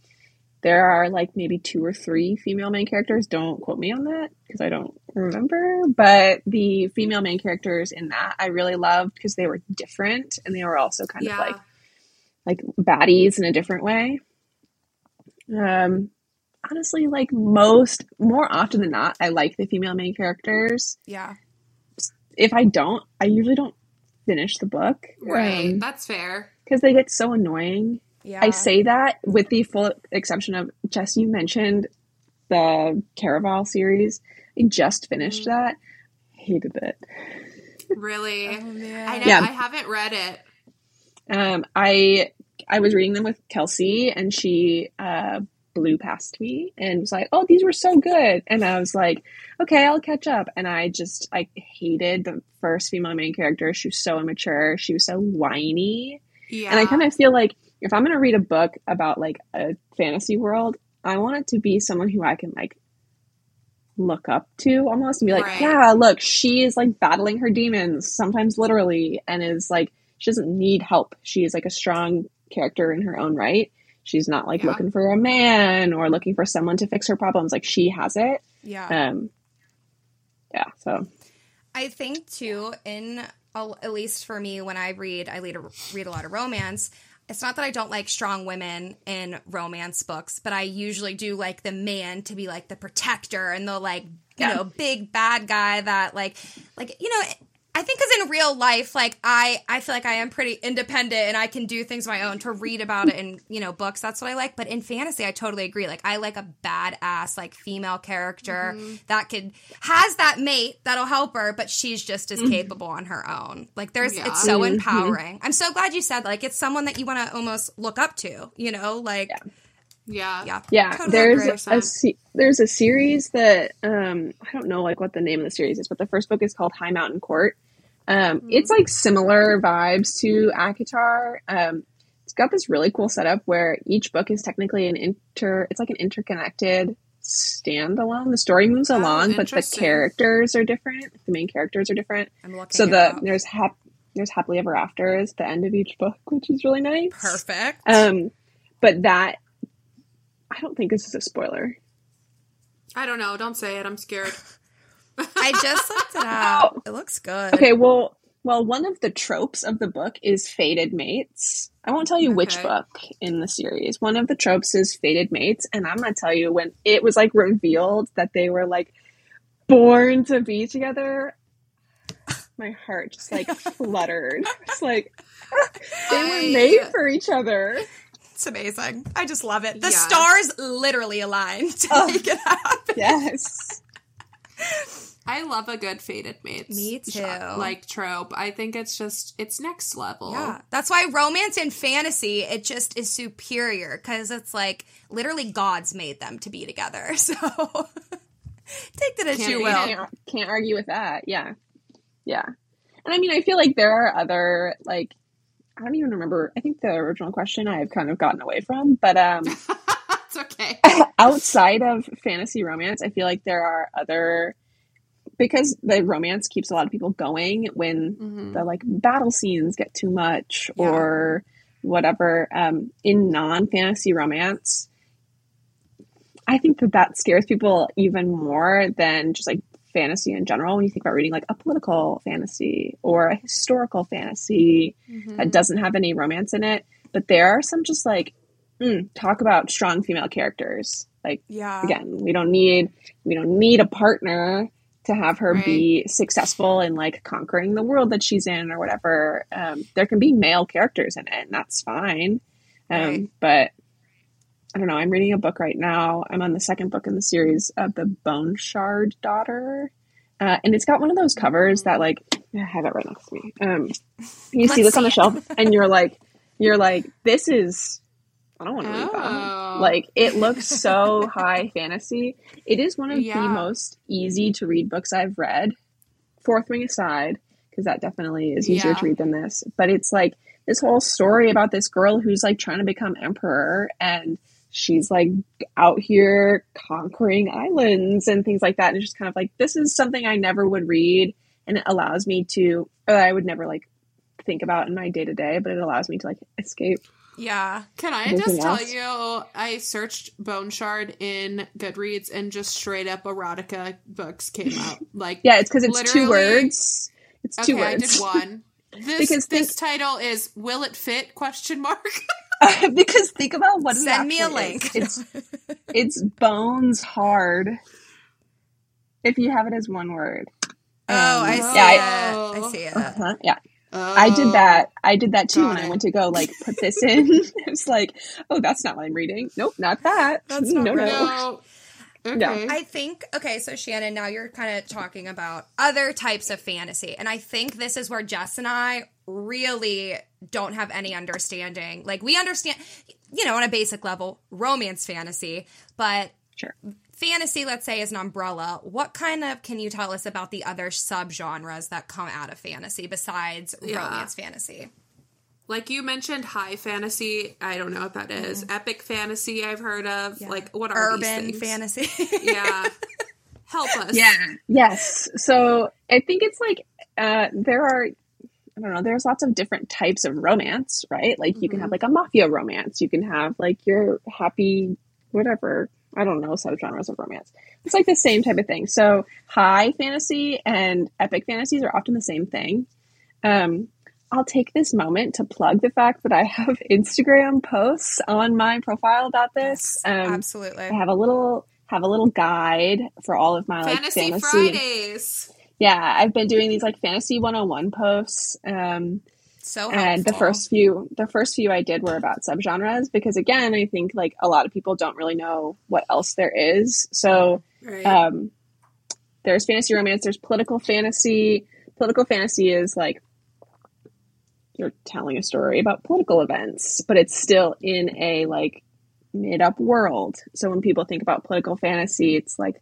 S3: there are like maybe two or three female main characters. Don't quote me on that because I don't remember. But the female main characters in that I really loved because they were different and they were also kind
S1: Yeah.
S3: of like like baddies in a different way. Um, honestly, like most, more often than not, I like the female main characters.
S2: yeah.
S3: If I don't, I usually don't finish the book,
S1: right. That's fair.
S3: Because they get so annoying.
S2: Yeah.
S3: I say that with the full exception of Jess. You mentioned the Caraval series. I just finished
S1: Mhm.
S3: that. Hated it.
S1: Really.
S2: Oh, man.
S1: I know.
S3: Yeah.
S1: I haven't read it.
S3: Um, I I was reading them with Kelsey, and she uh, blew past me and was like, "Oh, these were so good," and I was like, "Okay, I'll catch up." And I just I hated the first female main character. She was so immature. She was so whiny,
S1: Yeah.
S3: and I kind of feel like if I'm gonna read a book about like a fantasy world, I want it to be someone who I can like look up to almost and be like,
S1: Right.
S3: yeah, look, she is like battling her demons, sometimes literally, and is like she doesn't need help. She is like a strong character in her own right. She's not like
S1: Yeah.
S3: looking for a man or looking for someone to fix her problems. Like she has it.
S2: Yeah.
S3: Um yeah, so
S2: I think too, in at least for me, when I read, I read a, read a lot of romance. It's not that I don't like strong women in romance books, but I usually do like the man to be like the protector and the like, you
S3: Yeah.
S2: know, big bad guy that like, like you know. I think because in real life, like I, I feel like I am pretty independent and I can do things of my own. To read about it in you know books, that's what I like. But in fantasy, I totally agree. Like I like a badass like female character that could has that mate that'll help her, but she's just as capable on her own. Like there's,
S1: Yeah.
S2: it's so
S3: Mhm.
S2: empowering. I'm so glad you said like it's someone that you want to almost look up to. You know, like
S3: Yeah.
S1: Yeah.
S2: Yeah.
S3: Yeah,
S2: Totally
S3: there's
S2: agree.
S3: a se- there's a series that um I don't know like what the name of the series is, but the first book is called High Mountain Court. Um,
S1: Mhm.
S3: it's like similar vibes to ACOTAR. Um, it's got this really cool setup where each book is technically an inter. It's like an interconnected standalone. The story moves
S1: Oh,
S3: along, but the characters are different. The main characters are different. So the there's hap- there's happily ever after is the end of each book, which is really nice.
S2: perfect.
S3: Um, but that I don't think this is a spoiler.
S1: I don't know. Don't say it. I'm scared.
S2: I just looked it up. It looks good.
S3: Okay, well, well, one of the tropes of the book is fated mates. I won't tell you which book in the series. One of the tropes is fated mates, and I'm gonna tell you when it was like revealed that they were like born to be together. My heart just like fluttered. It's like they were made for each other.
S2: It's amazing. I just love it. The stars literally aligned to
S3: Oh.
S2: make it happen.
S3: Yes.
S1: I love a good fated mates.
S2: Me too.
S1: Like trope. I think it's just it's next level.
S2: Yeah, that's why romance and fantasy it just is superior because it's like literally gods made them to be together. So take that as
S1: Can't
S2: you will.
S3: Can't, can't argue with that. Yeah. Yeah. And I mean, I feel like there are other, like, I don't even remember. I think the original question I have kind of gotten away from, but um,
S1: it's okay.
S3: Outside of fantasy romance, I feel like there are other, because the romance keeps a lot of people going when
S1: Mhm.
S3: the like battle scenes get too much
S2: Yeah.
S3: or whatever um, in non-fantasy romance i think that that scares people even more than just like fantasy in general when you think about reading like a political fantasy or a historical fantasy
S1: Mhm.
S3: that doesn't have any romance in it but there are some just like mm, talk about strong female characters like
S2: Yeah.
S3: again we don't need we don't need a partner to have her be successful in like conquering the world that she's in or whatever um, there can be male characters in it and that's fine um,
S2: Right.
S3: but i don't know i'm reading a book right now i'm on the second book in the series of the bone shard daughter uh, and it's got one of those covers that like i have it right next to me um, you see
S2: Let's
S3: this on the
S2: it.
S3: shelf and you're like you're like this is i don't want to read that
S1: Oh.
S3: like it looks so high fantasy. It is one of
S1: Yeah.
S3: the most easy to read books I've read. Fourth Wing aside, because that definitely is easier
S1: Yeah.
S3: to read than this. But it's like this whole story about this girl who's like trying to become emperor and she's like out here conquering islands and things like that. And it's just kind of like this is something I never would read and it allows me to or I would never like think about in my day to day, but it allows me to like escape.
S2: Yeah.
S1: Can I
S3: Anything
S1: just tell
S3: else?
S1: you, I searched Bone Shard in Goodreads and just straight up erotica books came up. Like,
S3: Yeah, it's because it's two words. It's
S1: okay,
S3: two
S1: I
S3: words.
S1: did one. This
S3: Because think-
S1: this title is "Will it fit?" Question mark.
S3: because think about what it
S2: Send me a link.
S3: is. It's it's bones hard. If you have it as one word.
S2: Oh, I
S3: Um,
S2: see
S3: yeah,
S2: it.
S1: I-
S2: I see it.
S3: Uh-huh, yeah,
S1: Oh,
S3: I did oh, that. I did that too
S1: Got
S3: when I went to go like put this in. it's like, oh, that's not what I'm reading. Nope, not that.
S2: That's not
S3: no,
S2: right.
S3: no.
S1: No. Okay.
S3: Yeah.
S2: I think okay, so Shannon, now you're kind of talking about other types of fantasy, and I think this is where Jess and I really don't have any understanding. Like we understand, you know, on a basic level, romance fantasy, but
S3: Sure.
S2: Fantasy, let's say, is an umbrella. What kind of can you tell us about the other subgenres that come out of fantasy besides
S1: Yeah.
S2: romance fantasy?
S1: Like you mentioned, high fantasy. I don't know what that is. Epic fantasy. I've heard of.
S2: Yeah.
S1: Like, what are
S2: Urban
S1: these things?
S2: fantasy.
S1: Yeah. Help us.
S3: Yeah. Yes. So I think it's like uh, there are. I don't know. There's lots of different types of romance, right? Like you can have like a mafia romance. You can have like your happy whatever. I don't know subgenres of romance. It's like the same type of thing. So high fantasy and epic fantasies are often the same thing. Um, I'll take this moment to plug the fact that I have Instagram posts on my profile about this. Um,
S2: Absolutely.
S3: I have a little have a little guide for all of my like
S1: Fantasy,
S3: fantasy.
S1: Fridays.
S3: Yeah, I've been doing these like fantasy 101 posts. Um,
S2: So
S3: and the first few the first few I did were about subgenres because again, I think like a lot of people don't really know what else there is. So
S1: Right.
S3: um, there's fantasy romance, there's political fantasy. Political fantasy is like you're telling a story about political events, but it's still in a like made up world. So when people think about political fantasy, it's like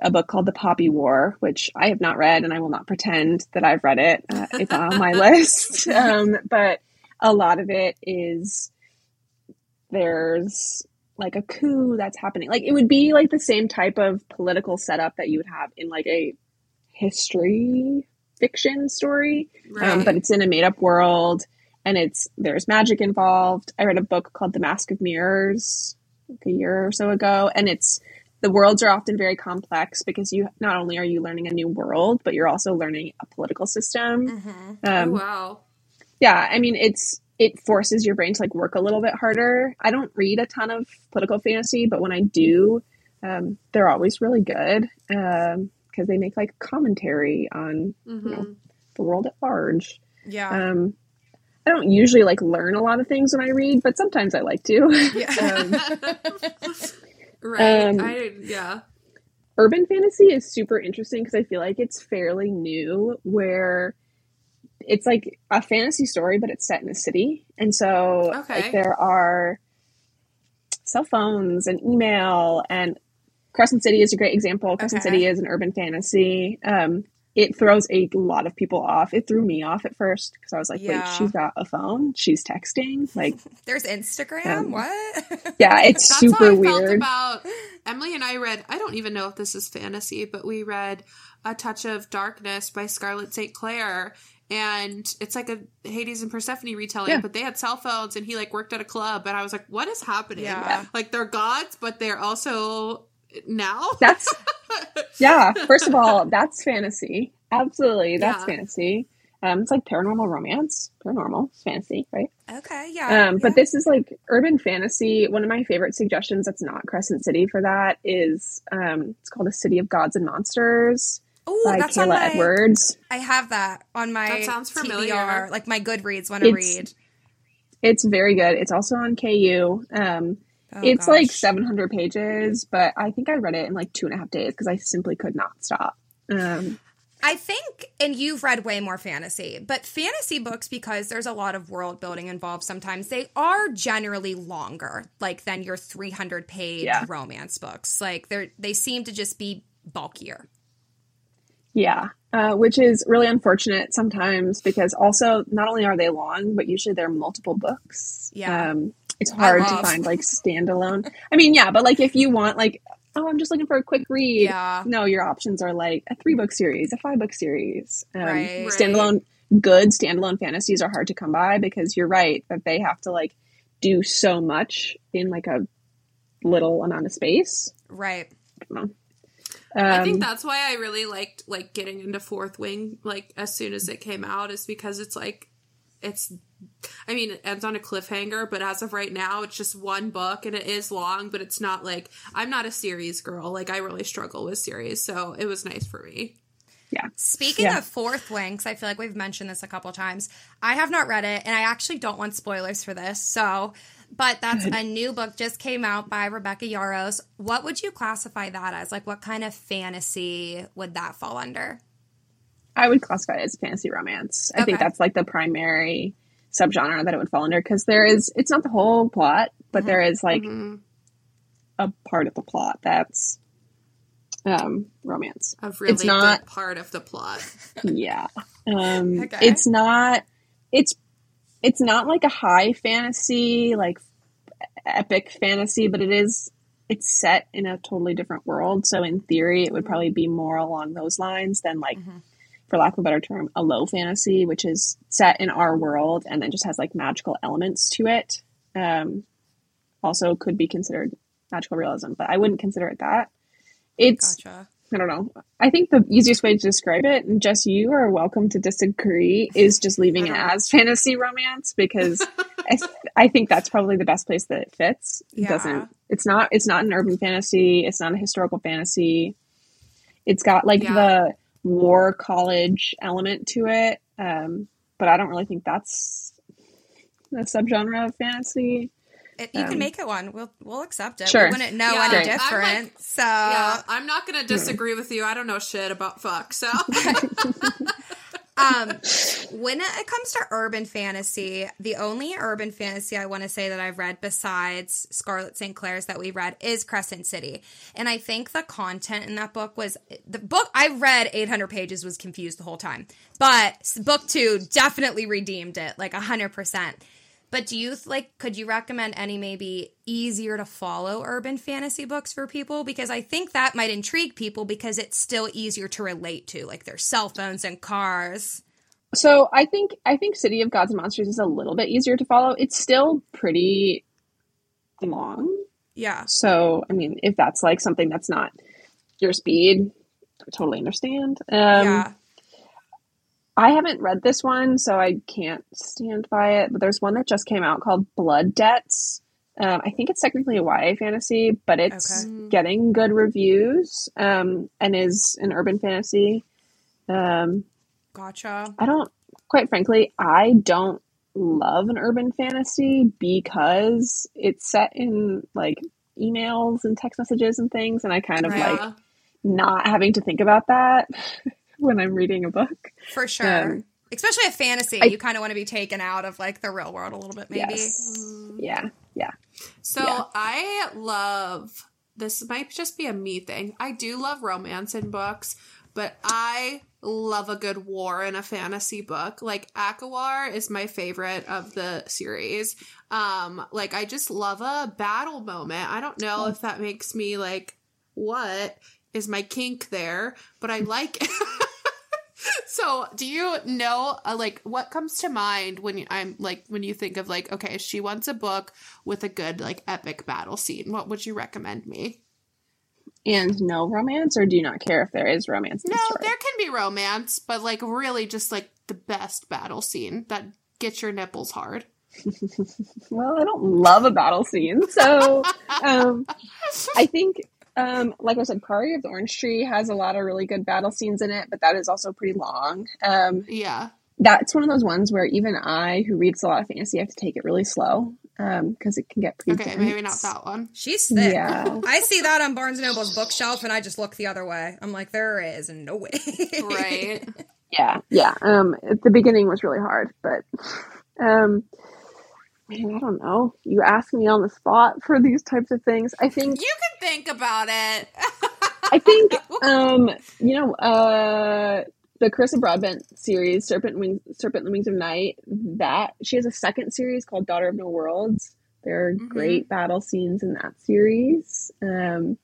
S3: a book called The Poppy War, which I have not read and I will not pretend that I've read it. Uh, it's on my list. Um, but a lot of it is there's like a coup that's happening. Like it would be like the same type of political setup that you would have in like a history fiction story,
S1: Right.
S3: um, but it's in a made up world and it's there's magic involved. I read a book called The Mask of Mirrors like a year or so ago, and it's the worlds are often very complex because you not only are you learning a new world, but you're also learning a political system.
S2: Mhm.
S1: oh,
S3: Um,
S1: wow.
S3: yeah, I mean it's it forces your brain to like work a little bit harder. I don't read a ton of political fantasy, but when I do, um, they're always really good because they make like commentary on
S1: hmm
S3: the world at large.
S2: Yeah.
S3: Um, I don't usually like learn a lot of things when I read, but sometimes I like to.
S2: yeah.
S1: right.
S3: um,
S1: I yeah.
S3: Urban fantasy is super interesting because I feel like it's fairly new, where it's like a fantasy story, but it's set in a city, and so
S1: Okay.
S3: like there are cell phones and email, and Crescent City is a great example. Crescent
S1: Okay.
S3: City is an urban fantasy. Um, it throws a lot of people off. It threw me off at first because I was like,
S2: Yeah.
S3: "Wait, she's got a phone? She's texting? Like,
S2: There's Instagram.
S3: Um,
S2: what?
S3: yeah, it's
S1: That's
S3: super
S1: how I felt
S3: weird."
S1: about Emilee and I read. I don't even know if this is fantasy, but we read "A Touch of Darkness" by Scarlett St. Clair, and it's like a Hades and Persephone retelling.
S3: Yeah.
S1: But they had cell phones, and he like worked at a club, and I was like, "What is happening?"
S2: Yeah.
S1: Like they're gods, but they're also now.
S3: That's yeah. First of all, that's fantasy. Absolutely, that's
S1: Yeah.
S3: fantasy. Um, it's like paranormal romance. Paranormal it's fantasy, right?
S2: okay. Yeah.
S3: Um, but
S2: yeah.
S3: this is like urban fantasy. One of my favorite suggestions that's not Crescent City for that is um, it's called A City of Gods and Monsters
S2: Ooh,
S3: by
S2: that's on
S3: Kayla
S2: my.
S3: Edwards.
S2: I have that on my
S1: That sounds familiar.
S2: TBR, like my Goodreads when I
S3: It's-
S2: read.
S3: It's very good. It's also on KU. Um,
S2: Oh,
S3: it's like 700 pages, but I think I read it in like two and a half days because I simply could not stop. Um,
S2: I think, and you've read way more fantasy, but fantasy books, because there's a lot of world building involved sometimes, they are generally longer, like than your 300 page
S3: Yeah.
S2: romance books. Like they're, they seem to just be bulkier.
S3: Yeah, uh, which is really unfortunate sometimes because also not only are they long, but usually they're multiple books.
S2: Yeah.
S3: um, it's hard to find like standalone. I mean, yeah, but like if you want like, oh, I'm just looking for a quick read.
S2: Yeah.
S3: No, your options are like a three book series, a five book series. Um,
S2: Right.
S3: Standalone, good standalone fantasies are hard to come by because you're right that they have to like do so much in like a little amount of space.
S2: Right.
S3: I don't.
S1: I
S3: Um,
S1: think that's why I really liked like getting into Fourth Wing like as soon as it came out is because it's like it's I mean it ends on a cliffhanger, but as of right now it's just one book and it is long, but it's not like I'm not a series girl. Like I really struggle with series, so it was nice for me. Yeah.
S2: Speaking
S3: Yeah.
S2: of Fourth Wing, 'cause I feel like we've mentioned this a couple times, I have not read it, and I actually don't want spoilers for this. So, but that's a new book just came out by Rebecca Yarros. What would you classify that as? Like, what kind of fantasy would that fall under?
S3: I would classify it as fantasy romance. I think that's like the primary subgenre that it would fall under because there is it's not the whole plot, but there is like
S1: Mhm.
S3: a part of the plot that's um romance.
S1: A really
S3: It's not-
S1: good part of the plot.
S3: yeah. Um
S2: Okay.
S3: it's not it's it's not like a high fantasy like epic fantasy, but it is it's set in a totally different world. So in theory it would probably be more along those lines than like
S2: Mhm.
S3: For lack of a better term, a low fantasy, which is set in our world and then just has like magical elements to it. Um, also could be considered magical realism, but I wouldn't consider it that. It's
S2: Gotcha.
S3: I don't know. I think the easiest way to describe it, and just you are welcome to disagree, is just leaving it as fantasy romance because I, th- I think that's probably the best place that it fits. It
S2: Yeah.
S3: doesn't. It's not. It's not an urban fantasy. It's not a historical fantasy. It's got like
S1: Yeah.
S3: the war college element to it, um, but I don't really think that's a subgenre of fantasy.
S2: It, you can
S3: Um,
S2: make it one. We'll we'll accept it.
S3: Sure.
S2: We wouldn't know
S1: Yeah,
S2: any
S3: I'm
S1: like-
S2: so
S1: yeah, I'm not gonna disagree with you. I don't know shit about fuck, so
S2: um, when it comes to urban fantasy, the only urban fantasy I want to say that I've read besides Scarlett St. Clair's that we read is Crescent City. And I think the content in that book was the book I read 800 pages was confused the whole time. But book two definitely redeemed it like 100%. But do you like could you recommend any maybe easier to follow urban fantasy books for people because I think that might intrigue people because it's still easier to relate to like their cell phones and cars.
S3: So I think I think City of Gods and Monsters is a little bit easier to follow. It's still pretty long.
S2: Yeah.
S3: So I mean, if that's like something that's not your speed, I totally understand. Um,
S2: yeah.
S3: I haven't read this one, so I can't stand by it. But there's one that just came out called Blood Debts. Um, I think it's technically a YA fantasy, but it's
S2: Okay.
S3: getting good reviews um, and is an urban fantasy. Um,
S2: Gotcha.
S3: I don't, quite frankly, I don't love an urban fantasy because it's set in like emails and text messages and things, and I kind of
S2: Right.
S3: like not having to think about that when I'm reading a book.
S2: For sure.
S3: Um,
S2: Especially a fantasy,
S3: I-
S2: you kind of want to be taken out of like the real world a little bit maybe.
S3: Yes. Yeah. Yeah.
S1: So
S3: Yeah.
S1: I love this might just be a me thing. I do love romance in books, but I love a good war in a fantasy book. Like ACOWAR is my favorite of the series. Um like I just love a battle moment. I don't know if that makes me like what is my kink there, but I like it. So, do you know uh, like what comes to mind when you, I'm like when you think of like okay, she wants a book with a good like epic battle scene. What would you recommend me?
S3: And no romance, or do you not care if there is romance in
S1: No,
S3: the
S1: there can be romance, but like really just like the best battle scene that gets your nipples hard.
S3: Well, I don't love a battle scene, so um, I think, um, like I said, Priory of the Orange Tree has a lot of really good battle scenes in it, but that is also pretty long. Um,
S1: Yeah.
S3: that's one of those ones where even I, who reads a lot of fantasy, have to take it really slow because it can get pretty.
S1: Okay,
S3: dense.
S1: maybe not that one.
S2: She's thick.
S3: Yeah.
S2: I see that on Barnes and Noble's bookshelf and I just look the other way. I'm like, there is no way.
S1: Right.
S3: Yeah, yeah. Um, at the beginning was really hard, but um, man, I don't know. You ask me on the spot for these types of things. I think
S1: you can think about it.
S3: I think um, you know, uh the Carissa Broadbent series, Serpent Wings Serpent the Wings of Night, that she has a second series called Daughter of No Worlds. There are
S1: Mhm.
S3: great battle scenes in that series. Um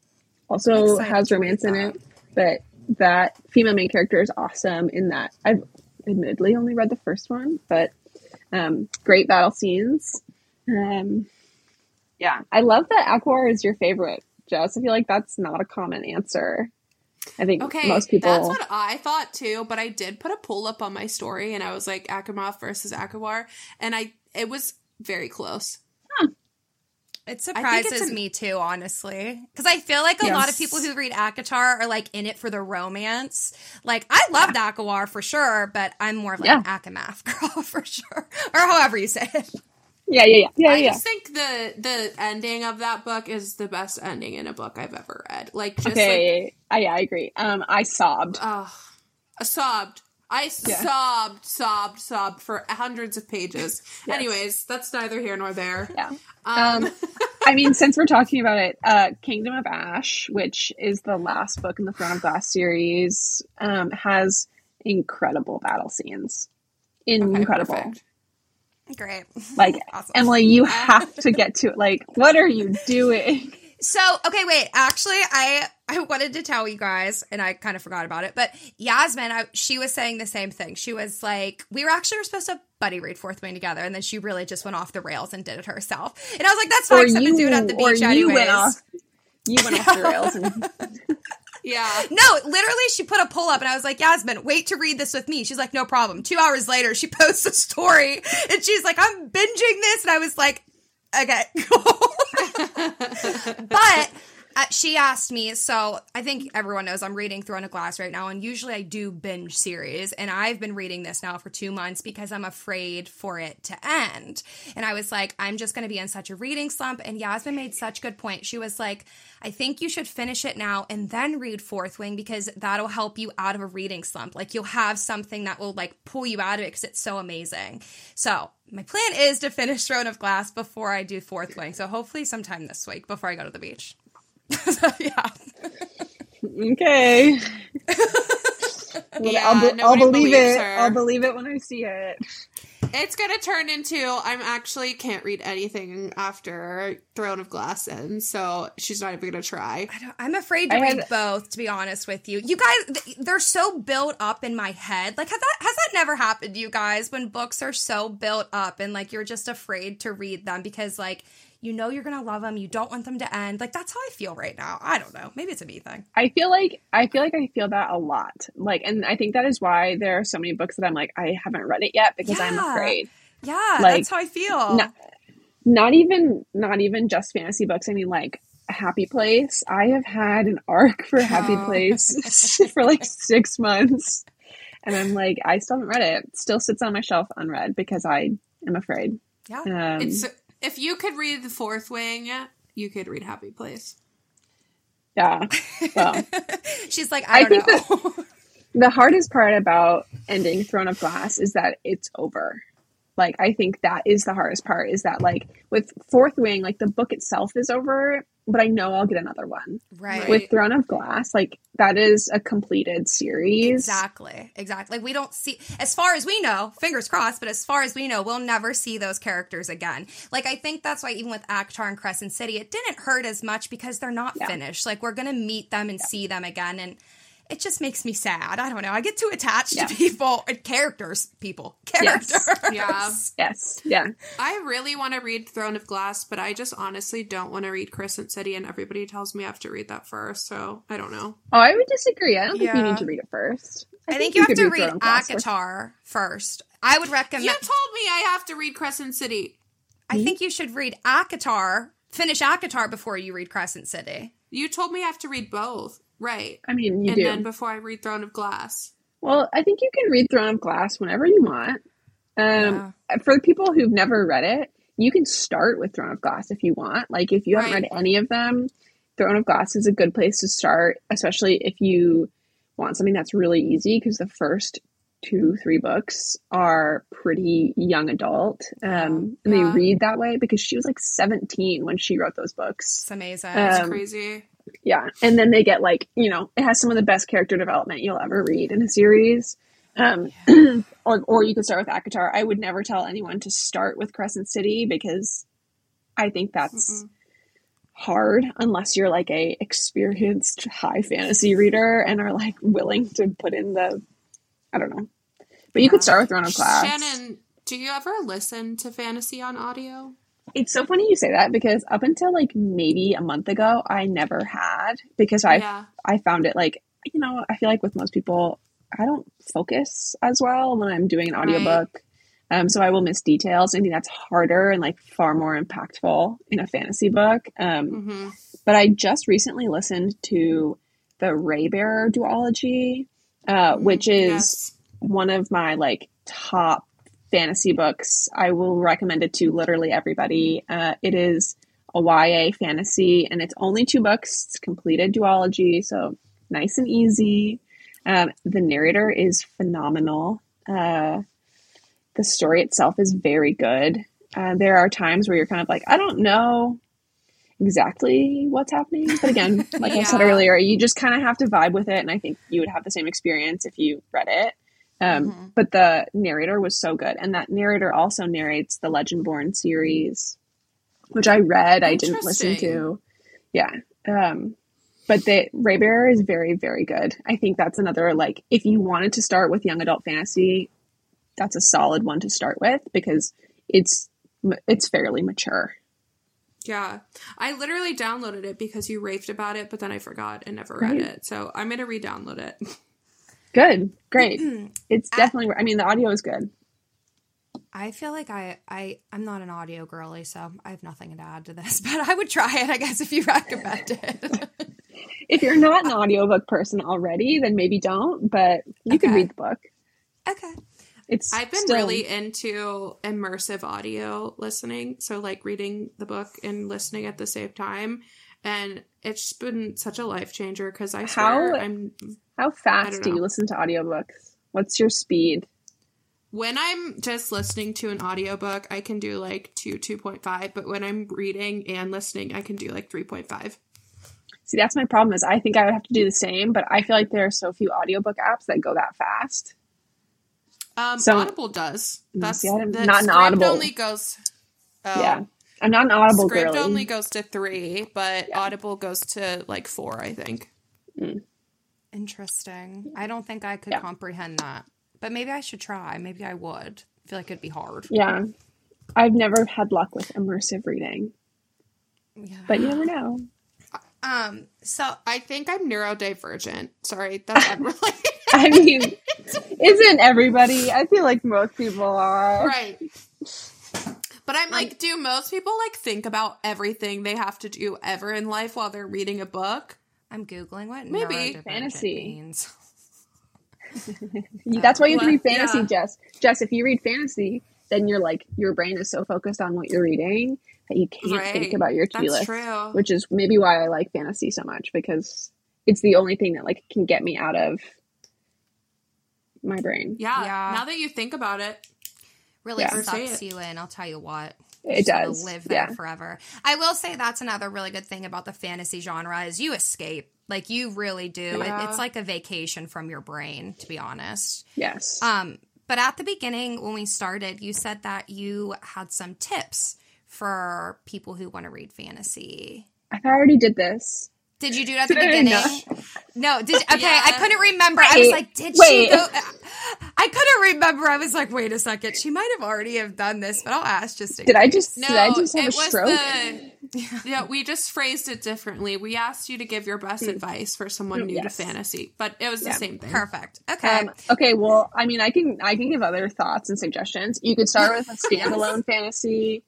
S3: also has romance in it, but that female main character is awesome in that. I've admittedly only read the first one, but um great battle scenes. Um yeah, I love that ACOWAR is your favorite, Jess. I feel like that's not a common answer. I think
S1: Okay,
S3: most people.
S1: that's what I thought too. But I did put a poll up on my story, and I was like ACOMAF versus ACOWAR, and I it was very close.
S2: It
S1: it's
S2: surprises
S1: an-
S2: me too, honestly. Because I feel like a
S3: Yes.
S2: lot of people who read ACOTAR are like in it for the romance. Like, I loved ACOWAR for sure, but I'm more of like
S3: Yeah.
S2: an ACOMAF girl for sure. Or however you say it.
S3: yeah, yeah, yeah, yeah,
S1: I
S3: yeah.
S1: just think the the ending of that book is the best ending in a book I've ever read. Like just like
S3: Okay, I, yeah, I agree. Um, I sobbed.
S1: oh, I sobbed. I
S3: Yeah.
S1: sobbed, sobbed, sobbed for hundreds of pages. Anyways, that's neither here nor there.
S3: Yeah.
S1: Um,
S3: Um, I mean, since we're talking about it, uh, Kingdom of Ash, which is the last book in the Throne of Glass series, um, has incredible battle scenes. Incredible.
S1: perfect.
S2: Great.
S3: Like
S2: Awesome.
S3: Emilee, you have to get to it. Like, what are you doing?
S2: So, okay, wait. Actually, I I wanted to tell you guys, and I kind of forgot about it. But Yasmin, I, she was saying the same thing. She was like, we were actually supposed to buddy read Fourth Wing together, and then she really just went off the rails and did it herself. And I was like, that's fine.
S3: Or
S2: to do it at the beach,
S3: you
S2: anyways.
S3: went off. You went off the rails, and
S1: Yeah.
S2: No, literally, she put a pull up, and I was like, Yasmin, wait to read this with me. She's like, no problem. Two hours later, she posts a story, and she's like, I'm binging this, and I was like, okay, cool. but uh, she asked me. So I think everyone knows I'm reading Throne of Glass right now, and usually I do binge series. And I've been reading this now for two months because I'm afraid for it to end. And I was like, I'm just going to be in such a reading slump. And Yasmin made such good point. She was like, I think you should finish it now and then read Fourth Wing because that'll help you out of a reading slump. Like you'll have something that will like pull you out of it because it's so amazing. So my plan is to finish Throne of Glass before I do Fourth Wing. So hopefully sometime this week before I go to the beach. So, yeah.
S3: Okay. Well,
S1: Yeah,
S3: I'll, be- I'll believe it.
S1: her.
S3: I'll believe it when I see it.
S1: It's gonna turn into I'm actually can't read anything after Throne of Glass ends, so she's not even gonna try.
S2: I don't, I'm afraid to
S3: I
S2: read
S3: had-
S2: both, to be honest with you. You guys, they're so built up in my head. Like, has that has that never happened to you guys when books are so built up and like you're just afraid to read them because like you know you're gonna love them, you don't want them to end. Like that's how I feel right now. I don't know. Maybe it's a me thing.
S3: I feel like I feel like I feel that a lot. Like, and I think that is why there are so many books that I'm like I haven't read it yet because I'm afraid.
S2: Yeah,
S3: Like,
S2: that's how I feel.
S3: no- Not even not even just fantasy books. I mean, like Happy Place. I have had an arc for Happy
S2: Oh.
S3: Place for like six months, and I'm like I still haven't read it. It still sits on my shelf unread because I am afraid.
S2: Yeah.
S3: Um,
S1: It's if you could read the Fourth Wing, you could read Happy Place.
S3: yeah. Well,
S2: She's like, I,
S3: I
S2: don't
S3: think
S2: know.
S3: the hardest part about ending Throne of Glass is that it's over. Like I think that is the hardest part is that like with Fourth Wing, like the book itself is over, but I know I'll get another one.
S2: right.
S3: With Throne of Glass, like that is a completed series.
S2: Exactly. Exactly. Like we don't see as far as we know, fingers crossed, but as far as we know, we'll never see those characters again. Like I think that's why even with ACOTAR and Crescent City, it didn't hurt as much because they're not
S3: Yeah.
S2: finished. Like we're gonna meet them and see them again and it just makes me sad. I don't know. I get too attached
S3: Yeah.
S2: to people and characters, people.
S3: Yes.
S2: Characters.
S1: Yeah.
S3: Yes. Yeah.
S1: I really want to read Throne of Glass, but I just honestly don't want to read Crescent City, and everybody tells me I have to read that first, so I don't know.
S3: Oh, I would disagree. I don't think you need to read it first.
S2: I think you have to read
S3: Throne of first.
S2: ACOTAR first. I would recommend
S1: You told me I have to read Crescent City.
S2: I hmm? think you should read ACOTAR, finish ACOTAR before you read Crescent City.
S1: You told me I have to read both, right?
S3: I mean, you
S1: and
S3: do.
S1: then before I read Throne of Glass.
S3: Well, I think you can read Throne of Glass whenever you want. Um, For people who've never read it, you can start with Throne of Glass if you want. Like, if you haven't
S1: Right.
S3: read any of them, Throne of Glass is a good place to start, especially if you want something that's really easy because the first two, three books are pretty young adult. Um, and they read that way because she was like 17 when she wrote those books.
S2: It's amazing.
S1: It's
S3: Um,
S1: crazy.
S3: Yeah, and then they get like you know it has some of the best character development you'll ever read in a series. Um, or or you could start with ACOTAR. I would never tell anyone to start with Crescent City because I think that's
S1: Mm-mm.
S3: hard unless you're like a experienced high fantasy reader and are like willing to put in the I don't know. But you
S2: Yeah.
S3: could start with Throne of Glass.
S1: Shannon, do you ever listen to fantasy on audio?
S3: It's so funny you say that because up until like maybe a month ago, I never had because I
S1: yeah.
S3: I found it like you know I feel like with most people I don't focus as well when I'm doing an
S1: Right.
S3: audiobook. Um, so I will miss details. I think that's harder and like far more impactful in a fantasy book. Um,
S1: hmm
S3: but I just recently listened to the Raybearer duology, uh, which is
S1: Yes.
S3: one of my like top fantasy books. I will recommend it to literally everybody. Uh, it is a YA fantasy, and it's only two books. It's completed duology, so nice and easy. Um, the narrator is phenomenal. Uh, the story itself is very good. Uh, there are times where you're kind of like, I don't know exactly what's happening, but again, like I said earlier, you just kind of have to vibe with it, and I think you would have the same experience if you read it. Um,
S2: Mhm.
S3: But the narrator was so good, and that narrator also narrates the Legendborn series, which I read. I didn't listen to. Yeah, um, but the Raybearer is very, very good. I think that's another like if you wanted to start with young adult fantasy, that's a solid one to start with because it's it's fairly mature.
S1: Yeah. I literally downloaded it because you raved about it, but then I forgot and never read
S3: Right.
S1: it. So I'm going to re download it.
S3: Good, great. It's definitely. I mean, the audio is good.
S2: I feel like I, I I'm not an audio girly, so I have nothing to add to this. But I would try it, I guess, if you recommend it.
S3: If you're not an audiobook person already, then maybe don't, but you can read the book.
S2: okay.
S3: It's
S1: I've been
S3: still-
S1: really into immersive audio listening, so like reading the book and listening at the same time, and it's been such a life changer because I swear
S3: How-
S1: I'm
S3: How fast
S1: don't
S3: you listen to audiobooks? What's your speed?
S1: when I'm just listening to an audiobook, I can do like two, two point five, but when I'm reading and listening, I can do like three point five.
S3: See, that's my problem is I think I would have to do the same, but I feel like there are so few audiobook apps that go that fast.
S1: Um,
S3: So-
S1: Audible does.
S3: Mm,
S1: That's
S3: see,
S1: the
S3: not an Audible.
S1: only goes. Oh,
S3: Yeah. I'm not an audible
S1: script
S3: girly.
S1: only goes to three, but
S3: Yeah.
S1: Audible goes to like four, I think.
S2: Interesting. I don't think I could
S3: Yeah.
S2: comprehend that. But maybe I should try. Maybe I would. I feel like it'd be hard.
S3: Yeah. I've never had luck with immersive reading,
S2: Yeah.
S3: but you never know.
S2: Um, so
S1: I think I'm neurodivergent. Sorry, that's unrelated.
S3: I mean, isn't everybody? I feel like most people are.
S1: right. But I'm like, do most people like think about everything they have to do ever in life while they're reading a book?
S2: I'm googling what
S1: Maybe.
S2: neurodivergent
S3: Fantasy.
S2: means.
S3: That's why you have to
S1: Well,
S3: read fantasy,
S1: yeah.
S3: Jess. Jess, if you read fantasy, then you're like your brain is so focused on what you're reading that you can't
S1: Right.
S3: think about your to list.
S1: true.
S3: Which is maybe why I like fantasy so much because it's the only thing that like can get me out of my brain.
S1: Yeah.
S2: Yeah.
S1: Now that you think about it,
S2: Really
S3: Yeah.
S2: Sucks you in. I'll tell you what.
S3: It
S2: Just
S3: does.
S2: live there
S3: Yeah.
S2: forever. I will say that's another really good thing about the fantasy genre is you escape. Like you really do. It, it's like a vacation from your brain, to be honest.
S3: Yes.
S2: Um, but at the beginning, when we started, you said that you had some tips for people who want to read fantasy.
S3: I already did this.
S2: Did you do it at the beginning?
S3: not?
S2: No. Did okay?
S1: Yeah.
S2: I couldn't remember. I was like, did
S3: wait.
S2: she go? I couldn't remember. I was like, wait a second. She might have already have done this, but I'll ask just. In
S3: Did I just
S1: no,
S3: did I just have
S1: it
S3: a
S1: was
S3: stroke?
S1: the. yeah, we just phrased it differently. We asked you to give your best advice for someone new
S3: Hmm. Yes.
S1: to fantasy, but it was the same thing.
S2: Perfect. Okay.
S3: Um, okay, well, I mean, I can I can give other thoughts and suggestions. You could start with a standalone fantasy.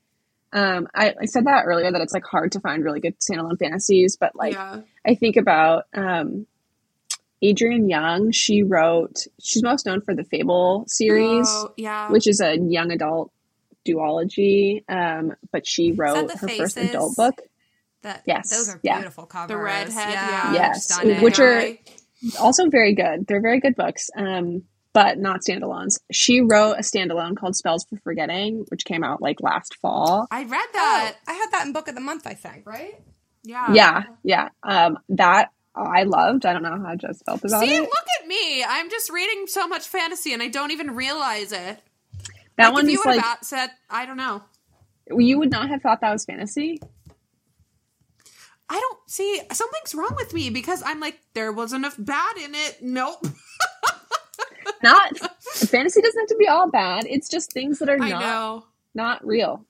S3: Um, I, I said that earlier that it's like hard to find really good standalone fantasies, but like
S1: yeah.
S3: I think about um, Adrienne Young. She wrote. She's most known for the Fable series,
S1: Oh, yeah.
S3: which is a young adult duology. Um, but she wrote
S2: the
S3: her first adult book.
S2: That,
S3: yes,
S2: Those are
S3: yeah.
S2: beautiful covers.
S1: the redhead.
S2: Yeah.
S1: Yeah.
S3: Yes,
S2: stunning.
S3: which are- also very good. They're very good books, um, but not standalones. She wrote a standalone called Spells for Forgetting, which came out like last fall.
S1: I read
S2: Oh,
S1: that.
S2: I had that in book of the month, I think, right?
S1: Yeah.
S3: Yeah, yeah. Um, that Oh, I loved. I don't know how Jess felt about
S1: See,
S3: it.
S1: look at me. I'm just reading so much fantasy and I don't even realize it.
S3: That
S1: like,
S3: one
S1: if you would
S3: like
S1: have said, I don't know.
S3: you would not have thought that was fantasy.
S1: I don't see something's wrong with me because I'm like there was enough bad in it. Nope.
S3: Not fantasy doesn't have to be all bad. It's just things that are
S1: I
S3: not not real.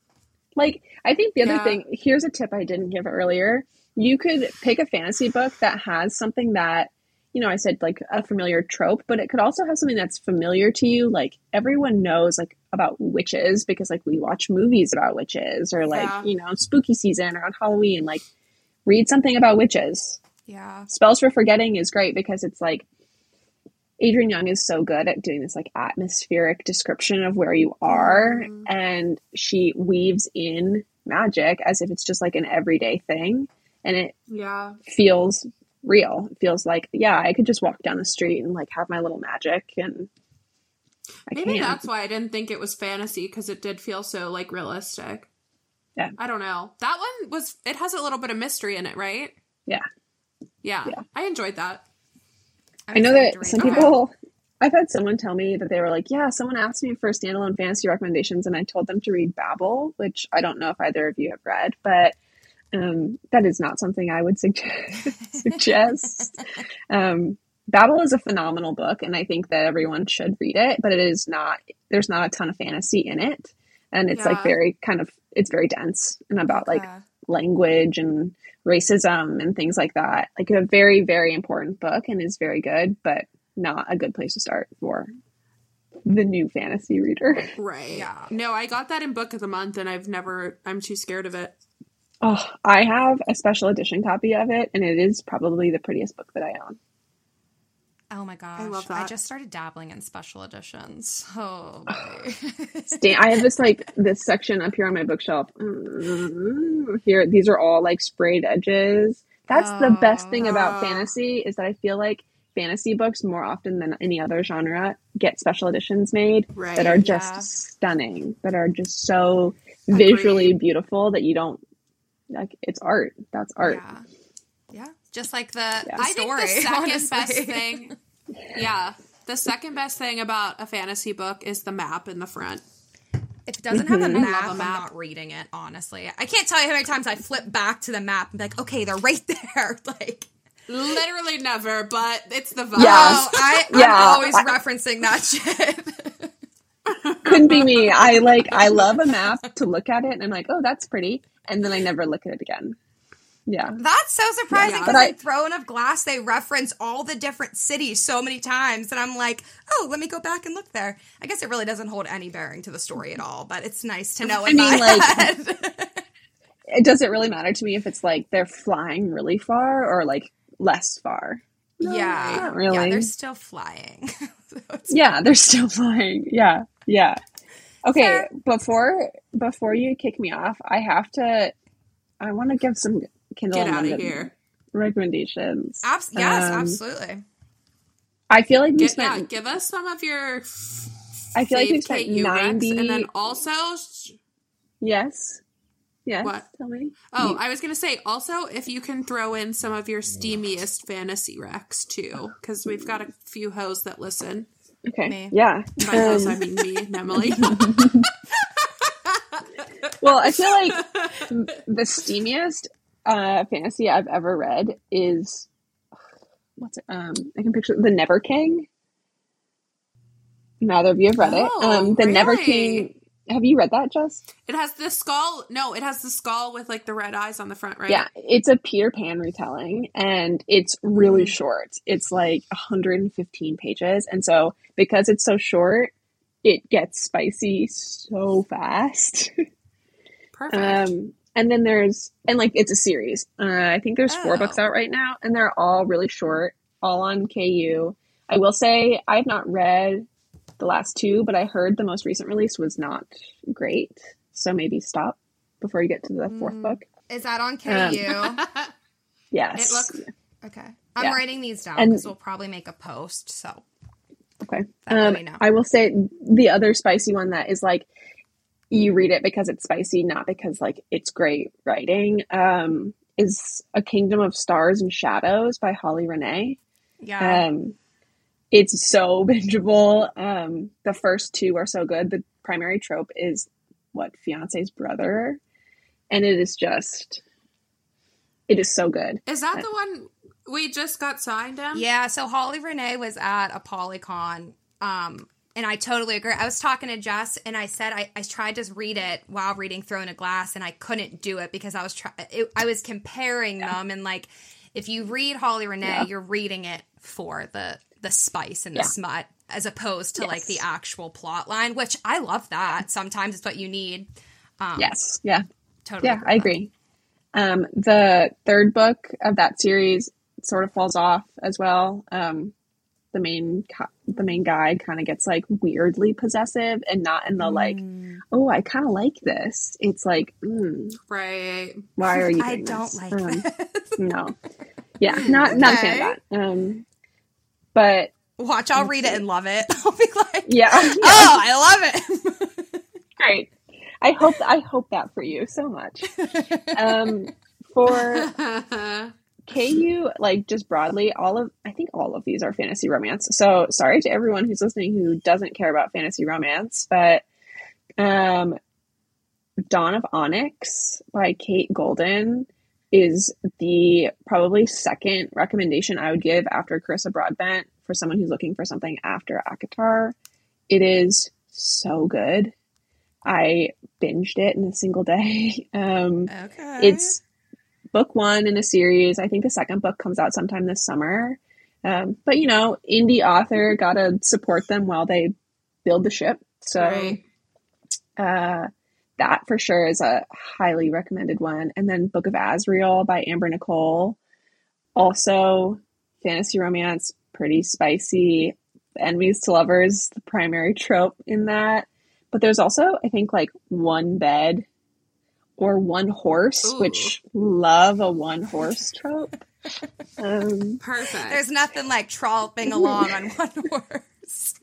S3: Like I think the other
S1: Yeah.
S3: thing. Here's a tip I didn't give earlier. You could pick a fantasy book that has something that you know I said like a familiar trope, but it could also have something that's familiar to you. Like everyone knows like about witches because like we watch movies about witches or like
S1: Yeah.
S3: you know spooky season or on Halloween. Like read something about witches.
S2: Yeah.
S3: Spells for Forgetting is great because it's like Adrienne Young is so good at doing this like atmospheric description of where you are
S1: Mhm.
S3: and she weaves in magic as if it's just like an everyday thing and it
S1: Yeah.
S3: feels real. It feels like yeah, I could just walk down the street and like have my little magic and I
S1: Maybe
S3: can.
S1: that's why I didn't think it was fantasy because it did feel so like realistic.
S3: Yeah.
S1: I don't know. That one was. It has a little bit of mystery in it, right?
S3: Yeah.
S1: Yeah.
S3: Yeah.
S1: I enjoyed that.
S2: I'm
S3: I know that some people. I've had someone tell me that they were like, "Yeah, someone asked me for standalone fantasy recommendations, and I told them to read Babel, which I don't know if either of you have read, but um, that is not something I would suggest. suggest. Um, Babel is a phenomenal book, and I think that everyone should read it. But it is not. There's not a ton of fantasy in it, and it's like very kind of. It's very dense and about like
S2: Okay.
S3: language and racism and things like that. Like a very, very important book and is very good, but not a good place to start for the new fantasy reader.
S1: Right.
S2: Yeah.
S1: No, I got that in book of the month and I've never I'm too scared of it.
S3: Oh, I have a special edition copy of it, and it is probably the prettiest book that I own.
S2: Oh my gosh.
S1: I love
S2: I just started dabbling in special editions. Oh boy.
S3: Stan- I have this like this section up here on my bookshelf. Mm, Here, these are all like sprayed edges. That's the best thing about
S1: Oh.
S3: fantasy is that I feel like fantasy books more often than any other genre get special editions made
S1: Right.
S3: that are just
S2: Yeah.
S3: stunning, that are just so visually
S1: Agreed.
S3: beautiful that you don't like. It's art. That's art.
S2: Yeah. Yeah. Just like the, the
S1: I think the second
S2: honestly.
S1: best thing Yeah. The second best thing about a fantasy book is the map in the front.
S2: If it doesn't have a
S3: Mhm.
S2: map,
S1: Love a
S2: I'm not reading it, honestly. I can't tell you how many times I flip back to the map and be like, okay, they're right there. Like,
S1: Literally never, but it's the vibe.
S3: Yeah.
S2: oh, I,
S3: Yeah.
S2: I'm always referencing that shit.
S3: Couldn't be me. I like. I love a map to look at it, and I'm like, oh, that's pretty, and then I never look at it again. Yeah.
S2: That's so surprising
S1: Yeah.
S2: because
S3: But I-
S2: in Throne of Glass, they reference all the different cities so many times. And I'm like, oh, let me go back and look there. I guess it really doesn't hold any bearing to the story at all, but it's nice to know
S3: I mean, like-
S2: head.
S3: It doesn't really matter to me if it's like they're flying really far or like less far. No,
S2: yeah.
S3: really.
S2: Yeah, they're still flying. So
S3: Yeah, they're still flying. Yeah, yeah. Okay, before before you kick me off, I have to. I want to give some Kindle
S1: Get out of here.
S3: recommendations.
S2: Abs- yes,
S3: Um,
S2: absolutely.
S3: I feel like we
S1: Get,
S3: spent.
S1: yeah, give us some of your
S3: I feel like we spent ninety.
S1: and then also
S3: yes, yes.
S1: What?
S3: Tell me.
S1: Oh,
S3: You-
S1: I was gonna say also if you can throw in some of your steamiest fantasy recs too, because we've got a few hoes that listen.
S3: Okay.
S2: Me.
S3: Yeah.
S1: By
S3: Um,
S1: I mean me and Emilee.
S3: Well, I feel like the steamiest uh, fantasy I've ever read is what's it? Um, I can picture the Never King. Neither of you have read it.
S1: Oh,
S3: Um, the Never? King. Have you read that, Jess?
S1: it has the skull. No, it has the skull with like the red eyes on the front, right?
S3: Yeah, it's a Peter Pan retelling, and it's really
S1: Mm.
S3: short. It's like 115 pages, and so because it's so short, it gets spicy so fast.
S1: Perfect.
S3: Um, and then there's and like it's a series. Uh, I think there's four books out right now, and they're all really short, all on KU. I will say I've not read the last two, but I heard the most recent release was not great. So maybe stop before you get to the fourth
S2: Mm.
S3: book.
S2: Is that on KU?
S3: Um, Yes.
S1: It looks-
S2: okay. I'm
S3: Yeah.
S2: writing these down because we'll probably make a post. So
S3: Okay. Um. I will say the other spicy one that is like you read it because it's spicy, not because like it's great writing. Um, is A Kingdom of Stars and Shadows by Holly Renee.
S2: yeah.
S3: Um, it's so bingeable. Um, the first two are so good. The primary trope is what fiance's brother, and it is just, it is so good.
S1: Is that the one we just got signed in?
S2: Yeah, so Holly Renee was at ApollyCon, um, and I totally agree. I was talking to Jess, and I said I, I tried to read it while reading Throne a Glass, and I couldn't do it because I was try- it, I was comparing them, and like if you read Holly Renee,
S3: Yeah.
S2: you're reading it for the the spice and the
S3: Yeah.
S2: smut, as opposed to like the actual plot line, which I love that. Sometimes it's what you need. Um,
S3: Yes, yeah,
S2: totally.
S3: yeah, I agree. Um, the third book of that series sort of falls off as well. Um, the main the main guy kind of gets like weirdly possessive, and not in the like,
S2: Mm.
S3: oh, I kind of like this. It's like, mm,
S1: Right.
S3: why are you?
S2: I don't
S3: this?
S2: like
S3: Um, no, yeah, not not a fan of that. Um, but
S2: Watch, I'll read it and love it. I'll be like,
S3: yeah, yeah.
S2: oh, I love it.
S3: great. I hope I hope that for you so much. Um, for KU, like just broadly, all of I think all of these are fantasy romance. So sorry to everyone who's listening who doesn't care about fantasy romance, but um, Dawn of Onyx by Kate Golden is the probably second recommendation I would give after Carissa Broadbent for someone who's looking for something after ACOTAR. It is so good. I binged it in a single day. Um,
S2: Okay.
S3: it's book one in a series. I think the second book comes out sometime this summer. Um, but you know, indie author gotta support them while they build the ship. So
S1: Right.
S3: uh, that for sure is a highly recommended one. And then Book of Azrael by Amber Nicole, also fantasy romance, pretty spicy. Enemies to lovers, the primary trope in that. But there's also, I think, like one bed or one horse,
S1: Ooh.
S3: which love a one horse trope. um,
S1: Perfect.
S2: There's nothing like trolloping along on one horse.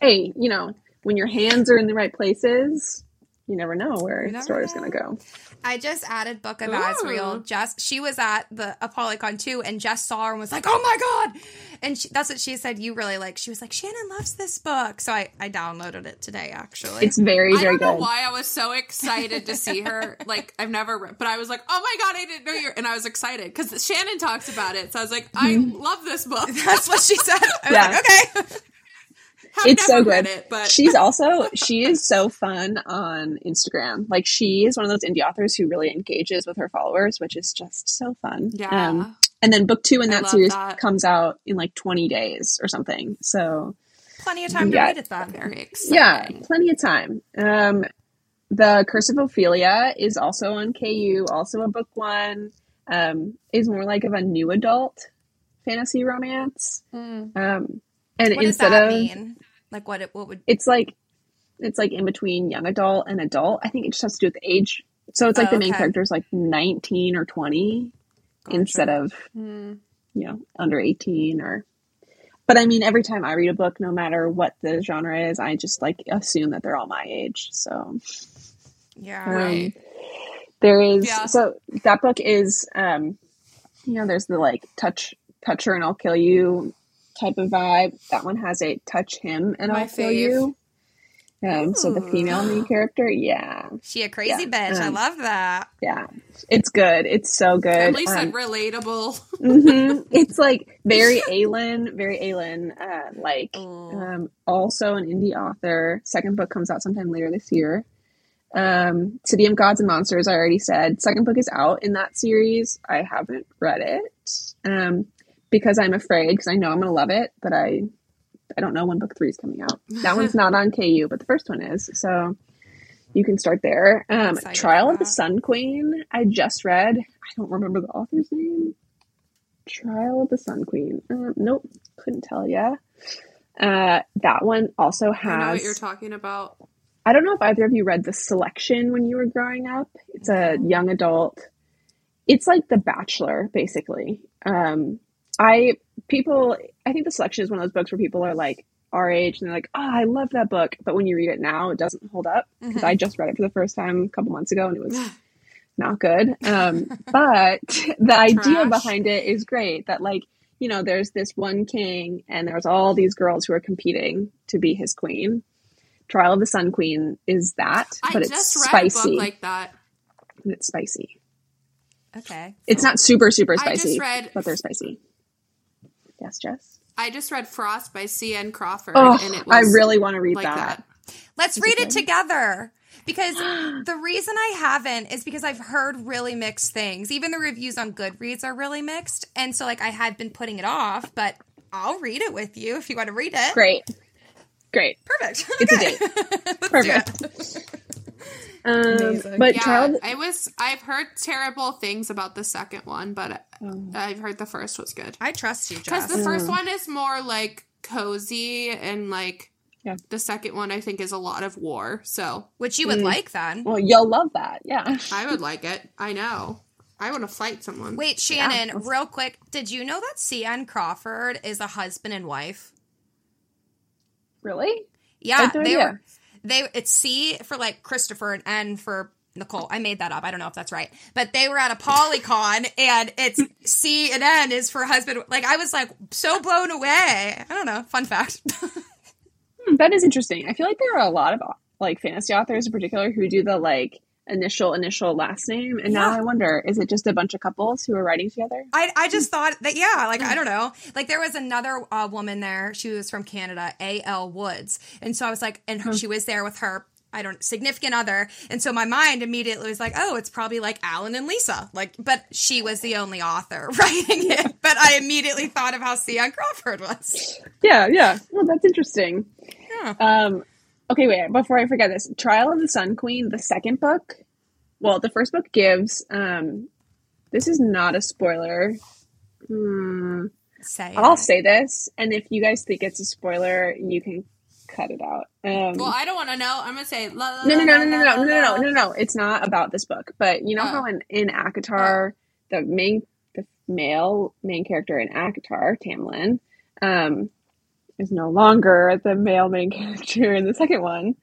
S3: hey, you know, when your hands are in the right places, you never know where the
S2: never
S3: story's
S2: know.
S3: going to go.
S2: I just added Book of
S1: Ooh.
S2: Azrael. Jess, she was at the ApollyCon too, and Jess saw her and was like, "Oh my god!" And she, that's what she said. You really like. She was like, "Shannon loves this book," so I I downloaded it today. Actually,
S3: It's very,
S1: I
S3: very
S1: don't know
S3: good.
S1: why I was so excited to see her. Like I've never, read, but I was like, "Oh my god, I didn't know you're," and I was excited because Shannon talks about it. So I was like, "I mm-hmm. love this book."
S2: that's what she said. I was
S3: Yeah.
S2: like, "Okay."
S3: It's so good.
S1: it, but
S3: She's also she is so fun on Instagram. Like she is one of those indie authors who really engages with her followers, which is just so fun.
S1: yeah,
S3: Um, and then book two in that series
S1: that.
S3: comes out in like 20 days or something. So
S2: Plenty of time to
S3: Yeah.
S2: read it then.
S1: very exciting.
S3: yeah, plenty of time. Um, the Curse of Ophelia is also on KU, also a book one. Um, is more like of a new adult fantasy romance.
S1: Mm.
S3: Um, and
S2: What does
S3: instead
S2: that
S3: of
S2: mean? Like what? It, what would?
S3: it's like it's like in between young adult and adult. I think it just has to do with age. So it's like
S2: Oh,
S3: the main
S2: okay.
S3: character is like 19 or 20
S2: Gotcha.
S3: instead of,
S1: Mm.
S3: you know, under 18 or but I mean every time I read a book no matter what the genre is, I just like assume that they're all my age. So
S2: Yeah.
S3: um,
S1: Right.
S3: there is
S1: Yeah.
S3: so that book is um you know there's the like touch touch her and I'll kill you type of vibe. That one has a touch him and
S1: My
S3: I'll kill
S1: fave.
S3: you. Um, so the female main character, yeah,
S2: She a crazy
S3: Yeah,
S2: bitch. I
S3: um,
S2: love that.
S3: yeah, it's good. It's so good.
S1: Emilee said
S3: Um,
S1: relatable.
S3: mhm. It's like very Aelin, very Aelin. Uh, like um, also an indie author. Second book comes out sometime later this year. Um, City of Gods and Monsters. I already said. Second book is out in that series. I haven't read it um, because I'm afraid because I know I'm gonna love it, but I I don't know when book three is coming out. That one's not on KU, but the first one is. So you can start there. Um, Trial of the. Sun Queen. I just read. I don't remember the author's name. Trial of the Sun Queen. Um, nope, couldn't tell ya. Uh, that one also has.
S1: I know what you're talking about.
S3: I don't know if either of you read The Selection when you were growing up. It's a young adult. It's like The Bachelor, basically. Um, I people, I think The Selection is one of those books where people are like our age and they're like, "Oh, I love that book," but when you read it now, it doesn't hold up because
S2: Mhm.
S3: I just read it for the first time a couple months ago and it was not good. Um, but the idea behind it is great. That like you know, there's this one king and there's all these girls who are competing to be his queen. Trial of the Sun Queen is that,
S1: I
S3: but it's
S1: just read a
S3: spicy.
S1: book like that.
S3: and it's spicy.
S2: Okay.
S3: It's not super super
S1: I just
S3: spicy,
S1: read-
S3: but they're spicy. Yes, Jess.
S1: I just read Frost by C.N. Crawford,
S3: Oh,
S1: and it was
S3: I really want to read
S1: like
S3: that.
S1: that.
S2: Let's read
S3: it
S2: together. Because the reason I haven't is because I've heard really mixed things. Even the reviews on Goodreads are really mixed. And so, like, I had been putting it off, but I'll read it with you if you want to read it.
S3: Great, great,
S2: Perfect.
S3: It's a date. Perfect.
S2: it.
S3: Um, but
S1: Yeah,
S3: Trial.
S1: I was. I've heard terrible things about the second one, but
S3: Oh.
S1: I've heard the first was good
S2: I trust you,
S1: because
S2: Jess.
S1: the first
S3: Mm.
S1: one is more like cozy and like.
S3: Yeah.
S1: The second one, I think, is a lot of war. So
S2: Which you would
S3: Mm.
S2: like then.
S3: Well, you'll love that. Yeah.
S1: I would like it. I know. I want to fight someone.
S2: Wait, Shannon,
S3: let's-
S2: real quick. Did you know that C.N. Crawford is a husband and wife?
S3: Really?
S2: Yeah,
S3: I had no
S2: they
S3: idea.
S2: were. They it's C for like Christopher and N for Nicole. I made that up. I don't know if that's right, but they were at ApollyCon and it's C and N is for husband. Like I was like so blown away. I don't know. Fun fact.
S3: Hmm, that is interesting. I feel like there are a lot of like fantasy authors in particular who do the like initial initial last name, and now I wonder is it just a bunch of couples who are writing together?
S2: I, I just thought that yeah like I don't know. Like there was another uh, woman there. She was from Canada A L Woods. And so I was like and her, she was there with her I don't significant other. And so my mind immediately was like oh it's probably like Alan and Lisa. Like but she was the only author writing it. But I immediately thought of how C.N. Crawford was.
S3: Yeah, yeah. Well, that's interesting. Um, okay, wait. Before I forget this, Trial of the Sun Queen, the second book. Well, the first book gives. Um, this is not a spoiler. Hmm.
S2: Say
S3: I'll
S2: it.
S3: say this, and if you guys think it's a spoiler, you can cut it out. Um,
S1: Well, I don't want to know. I'm gonna say la, la,
S3: no, no,
S1: la,
S3: no, no,
S1: la,
S3: no,
S1: la,
S3: no, no, no,
S1: la.
S3: no, no. It's not about this book. But you know
S1: Oh.
S3: how in in ACOTAR, the main, the male main character in ACOTAR, Tamlin, um, is no longer the male main character in the second one.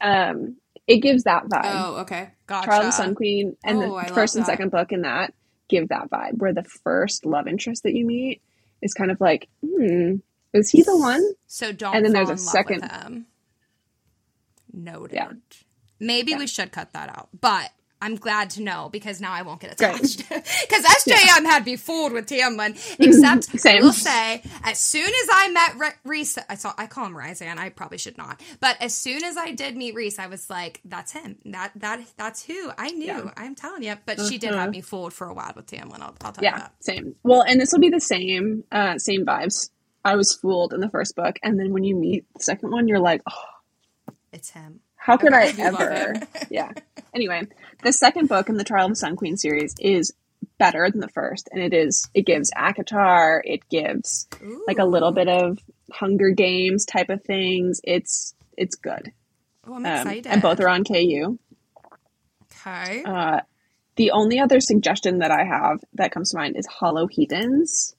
S3: Um, it gives that vibe.
S1: Oh, okay. Gotcha.
S3: Trial of the Sun Queen and
S1: Oh,
S3: the first and
S1: that.
S3: second book in that give that vibe, where the first love interest that you meet is kind of like, hmm, is he the one?
S2: So don't
S3: And then there's a second-.
S2: Noted.
S3: Yeah.
S2: Maybe
S3: Yeah.
S2: we should cut that out, but I'm glad to know because now I won't get attached. Because SJM had me fooled with Tamlin. Except I
S3: Same.
S2: will say, as soon as I met Re- Rhys, I saw I call him Rhysand. I probably should not, but as soon as I did meet Rhys, I was like, "That's him. That that that's who I knew."
S3: Yeah.
S2: I'm telling you. But she did
S3: Uh-huh.
S2: have me fooled for a while with Tamlin. I'll, I'll tell you
S3: Yeah,
S2: that.
S3: same. Well, and this will be the same, uh, same vibes. I was fooled in the first book, and then when you meet the second one, you're like, oh,
S2: It's him.
S3: How could. I ever? yeah. Anyway, the second book in the Trial of the Sun Queen series is better than the first, and it is it gives ACOTAR, it gives like a little bit of Hunger Games type of things. It's it's good,
S2: Oh, I'm
S3: um,
S2: excited.
S3: and both are on KU.
S2: okay.
S3: Uh, the only other suggestion that I have that comes to mind is Hollow Heathens,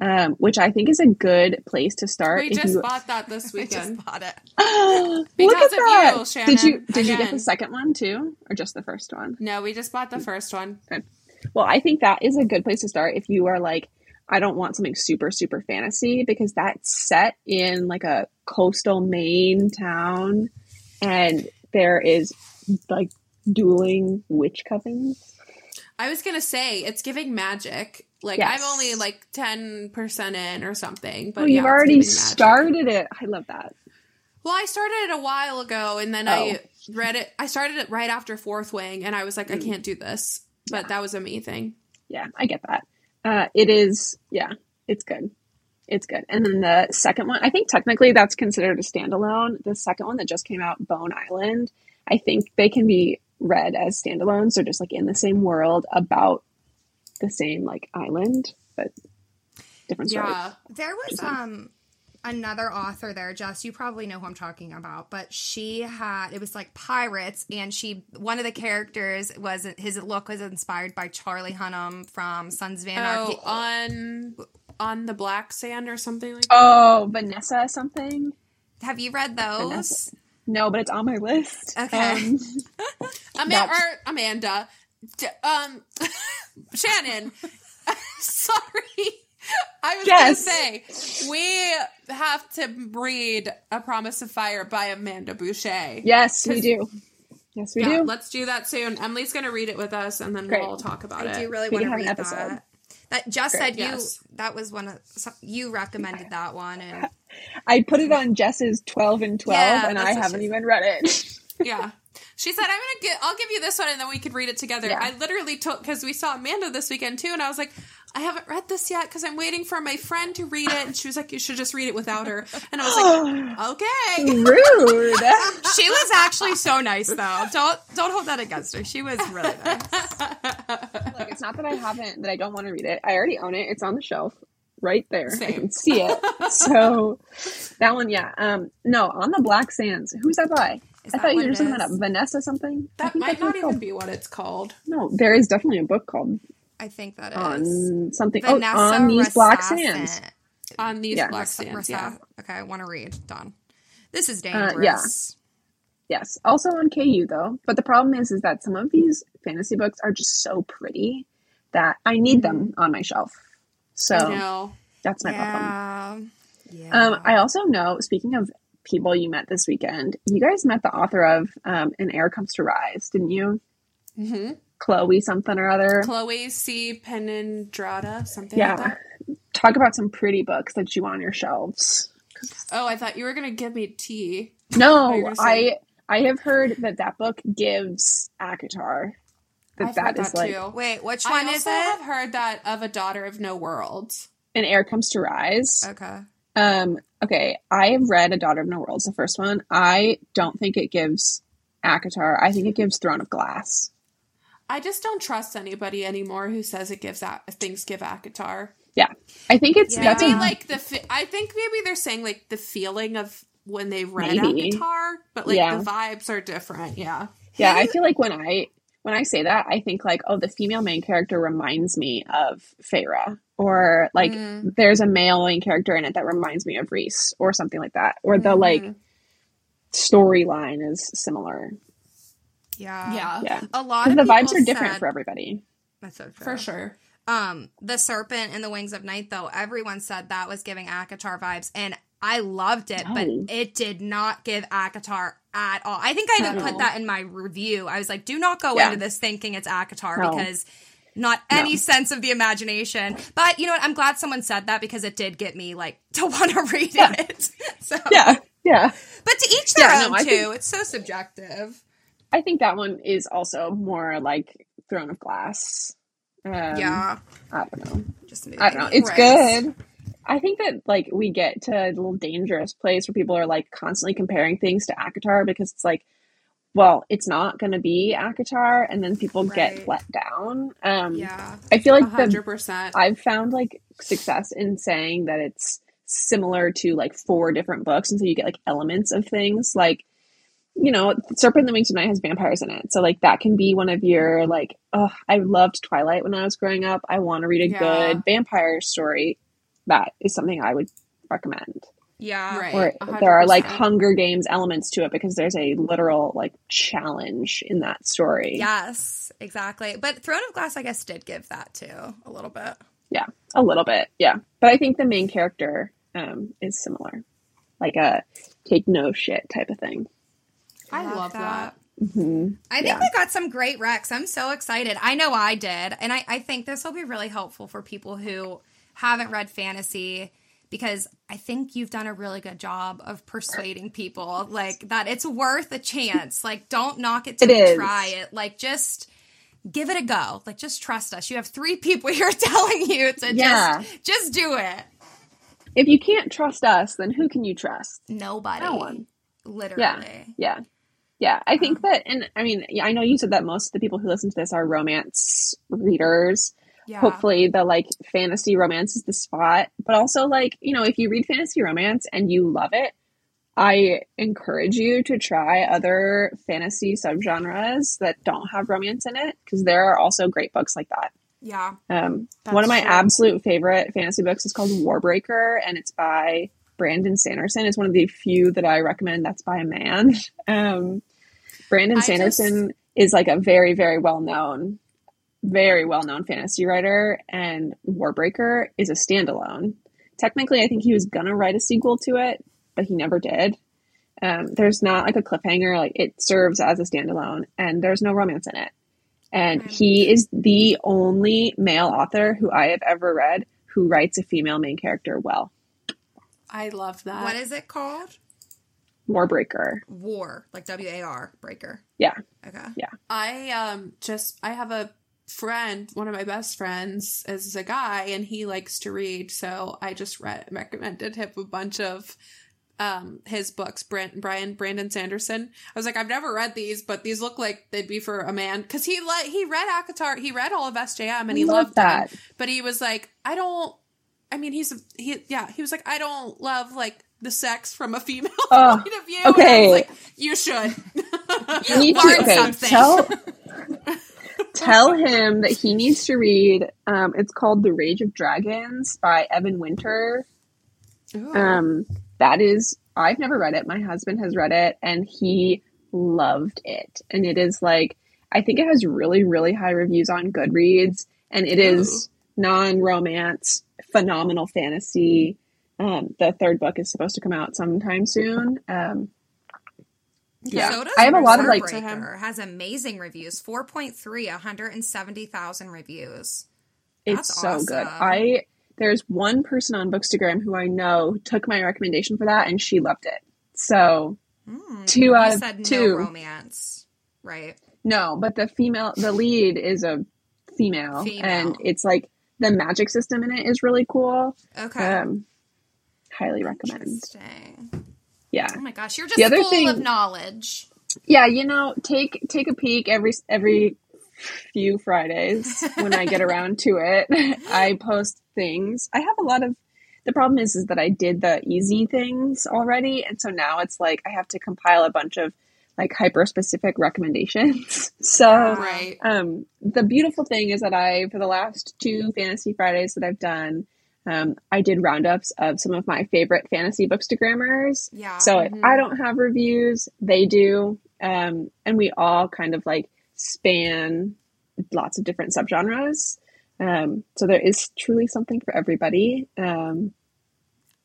S3: um, which I think is a good place to start.
S1: We just
S3: you...
S1: bought that this weekend.
S2: bought it.
S3: Look
S1: Because
S3: at
S1: of
S3: that!
S1: you, Shannon,
S3: did you did you get the second one too, or just the first one?
S1: No, we just bought the first one. Good.
S3: Well, I think that is a good place to start if you are like, I don't want something super super fantasy because that's set in like a coastal Maine town, and there is like dueling witch covens.
S1: I was gonna say it's giving magic. Like
S3: Yes.
S1: I'm only like ten percent in or something. But
S3: oh,
S1: yeah,
S3: you've already started it. I love that.
S1: Well, I started it a while ago, and then
S3: Oh.
S1: I read it. I started it right after Fourth Wing, and I was like, I
S3: Mm.
S1: can't do this. But that was a me thing.
S3: Yeah, I get that. Uh, it is, yeah, it's good. It's good. And then the second one, I think technically that's considered a standalone. The second one that just came out, Bone Island, I think they can be read as standalones. They're just like in the same world about the same like island, but different stories.
S1: Yeah,
S2: There was um another author there, Jess. You probably know who I'm talking about, but she had it was like pirates, and she one of the characters was his look was inspired by Charlie Hunnam from Sons of Anarchy.
S1: Oh, on on the black sand or something like. that.
S3: Oh, Vanessa something?
S2: Have you read those?
S3: Vanessa. No, but it's on my list.
S2: Okay.
S3: Um,
S1: Ama- or Amanda, D- um, Shannon. Sorry, I was
S3: Yes.
S1: gonna say we have to read "A Promise of Fire" by Amanda Bouchet.
S3: yes, we do. Yes, we
S1: Yeah,
S3: do.
S1: let's do that soon. Emilee's gonna read it with us, and then
S3: Great.
S1: we'll all talk about
S2: I
S1: it.
S2: do really want to read
S3: an episode.
S2: that. That Jess
S3: Great.
S2: said you that was one of you recommended that one and
S3: I put it on Jess's 12 and 12,
S2: Yeah,
S3: and I haven't even read it.
S1: yeah. She said, "I'm gonna get. I'll give you this one, and then we could read it together."
S3: Yeah.
S1: I literally took because we saw Amanda this weekend too, and I was like, "I haven't read this yet because I'm waiting for my friend to read it." And she was like, "You should just read it without her." And I was like, "Okay."
S3: Rude.
S2: she was actually so nice though. Don't don't hold that against her. She was really nice.
S3: Look, it's not that I haven't, that I don't want to read it. I already own it. It's on the shelf right there. I can see it. so that one, yeah. Um, no, on the Black Sands. Who's that by?
S2: Is
S3: I thought you were talking about? Vanessa something.
S1: That might not even be what it's called.
S3: No, there is definitely a book called
S2: I think that is
S3: on something.
S2: Vanessa
S3: oh, on these Black Sands.
S1: On these
S3: Yeah.
S1: black sands, yeah.
S2: Okay, I want to read. Done. This is
S3: Uh, yeah.
S2: dangerous.
S3: Yes, Yes. also on KU though. But the problem is, is that some of these fantasy books are just so pretty that I need them on my shelf. So
S1: I know.
S3: that's my problem.
S2: Yeah. Yeah.
S3: Um, I also know, speaking of people you met this weekend, you guys met the author of um, An Heir Comes to Rise, didn't you?
S1: hmm
S3: Chloe something or other.
S1: Chloe C. Peñaranda, something
S3: yeah.
S1: like that.
S3: Talk about some pretty books that you want on your shelves.
S1: Oh, I thought you were gonna give me tea.
S3: No, I I have heard that that book gives ACOTAR. That
S1: I've
S3: that
S1: heard
S3: is
S1: that
S3: like
S1: too.
S2: Wait, which
S1: I
S2: is
S1: also
S2: I've
S1: heard that of a daughter of no world.
S3: An Heir Comes to Rise.
S2: Okay.
S3: Um, okay, I've read A Daughter of No Worlds, the first one. I don't think it gives ACOTAR. I think it gives Throne of Glass.
S1: I just don't trust anybody anymore who says it gives a- things give ACOTAR.
S3: Yeah, I think it's
S2: Yeah.
S1: Maybe like the fe- I think maybe they're saying like the feeling of when they read
S3: Maybe.
S1: ACOTAR, but like
S3: Yeah.
S1: the vibes are different. Yeah.
S3: yeah. I feel like when I when I say that, I think like oh, the female main character reminds me of Feyre, or like
S1: Mm.
S3: there's a male main character in it that reminds me of Rhys, or something like that, or the like
S1: Mhm.
S3: storyline is similar.
S2: Yeah.
S1: Yeah.
S3: Yeah,
S2: A lot of
S3: the vibes are different
S2: said-
S3: for everybody.
S2: That's so true.
S1: for sure.
S2: Um, the serpent and the wings of night, though, everyone said that was giving ACOTAR vibes, and I loved it, but it did not give ACOTAR at all. I think I even put that in my review. I was like, do not go
S3: Yeah.
S2: into this thinking it's ACOTAR
S3: No.
S2: because not any sense of the imagination. But you know what? I'm glad someone said that because it did get me like to want to read
S3: Yeah.
S2: it. So,
S3: Yeah, yeah.
S2: but to each their
S3: Yeah,
S2: own
S3: no,
S2: too.
S3: think-
S2: it's so subjective.
S3: I think that one is also more like Throne of Glass. Um,
S2: yeah,
S3: I don't know.
S2: just
S3: I don't know. It's
S2: right.
S3: good. I think that like we get to a little dangerous place where people are like constantly comparing things to ACOTAR because it's like, well, it's not going to be ACOTAR, and then people
S2: Right.
S3: get let down. Um,
S2: Yeah,
S3: I feel like the
S1: hundred percent.
S3: I've found like success in saying that it's similar to like four different books, and so you get like elements of things like you know, Serpent and the Wings of Night has vampires in it. So like that can be one of your like, oh, I loved Twilight when I was growing up. I want to read a
S1: Yeah.
S3: good vampire story. That is something I would recommend.
S2: yeah,
S1: Right.
S3: Or
S1: a
S3: there are like Hunger Games elements to it because there's a literal like challenge in that story.
S2: Yes, exactly. But Throne of Glass, I guess, did give that too a little bit.
S3: Yeah, a little bit. Yeah. But I think the main character um, is similar. Like a take no shit type of thing.
S1: I love that.
S3: hmm
S2: I think
S3: Yeah.
S2: we got some great recs. I'm so excited. I know I did. And I, I think this will be really helpful for people who haven't read fantasy because I think you've done a really good job of persuading people like that it's worth a chance. Like don't knock it till
S3: It
S2: you try it. Like just give it a go. Like just trust us. You have three people here telling you to
S3: Yeah.
S2: just just do it.
S3: If you can't trust us, then who can you trust?
S2: Nobody.
S3: No one.
S2: Literally.
S3: Yeah. Yeah. Yeah, I think um, that, and I mean, I know you said that most of the people who listen to this are romance readers.
S2: Yeah.
S3: Hopefully, the like fantasy romance is the spot. But also, like, you know, if you read fantasy romance and you love it, I encourage you to try other fantasy subgenres that don't have romance in it because there are also great books like that.
S2: Yeah.
S3: Um, one of my
S1: true.
S3: absolute favorite fantasy books is called Warbreaker, and it's by Brandon Sanderson. It's one of the few that I recommend that's by a man. Um, Brandon
S1: I
S3: Sanderson is like a very, very well known, very well known fantasy writer, and Warbreaker is a standalone. Technically, I think he was gonna write a sequel to it, but he never did. Um, there's not like a cliffhanger; like it serves as a standalone, and there's no romance in it. And he is the only male author who I have ever read who writes a female main character well.
S1: I love that.
S2: What is it called?
S3: Warbreaker.
S2: War, like W A R breaker.
S3: Yeah.
S2: Okay. Yeah.
S1: I um just I have a friend, one of my best friends is a guy and he likes to read, so I just read recommended him a bunch of um his books Brent, Brian Brandon Sanderson. I was like I've never read these, but these look like they'd be for a man cuz he le- he read ACOTAR, he read all of SJM and he
S3: Love
S1: loved
S3: that.
S1: them, but he was like I don't I mean he's he yeah, he was like I don't love like the sex from a female
S3: Oh,
S1: point of view.
S3: Okay.
S1: like you should.
S3: You need to okay,
S2: something.
S3: tell tell him that he needs to read. Um, it's called The Rage of Dragons by Evan Winter.
S1: Ooh.
S3: Um, that is, I've never read it. My husband has read it, and he loved it. And it is like, I think it has really, really high reviews on Goodreads, and it is non-romance, phenomenal fantasy. Um, the third book is supposed to come out sometime soon. Um, yeah,
S2: So does
S3: I have a lot of like
S2: has amazing reviews. 4.3, 170,000 reviews.
S3: It's so
S2: awesome.
S3: good. I there's one person on Bookstagram who I know took my recommendation for that and she loved it. So
S2: Hmm.
S3: Two out of
S2: said
S3: two.
S2: no romance, right?
S3: no, but the female the lead is a female,
S2: Female.
S3: and it's like the magic system in it is really cool.
S2: Okay.
S3: Um highly recommend. Yeah.
S2: Oh my gosh, you're just
S3: The other
S2: full
S3: thing-
S2: of knowledge.
S3: Yeah, you know, take take a peek every every few Fridays when I get around to it. I post things. I have a lot of the problem is is that I did the easy things already and so now it's like I have to compile a bunch of like hyper specific recommendations. So
S1: Right.
S3: um the beautiful thing is that I for the last two fantasy Fridays that I've done um, I did roundups of some of my favorite fantasy bookstagrammers
S2: Yeah.
S3: so
S1: Mhm.
S3: I don't have reviews, they do. Um, and we all kind of like span lots of different subgenres. Um, so there is truly something for everybody. Um,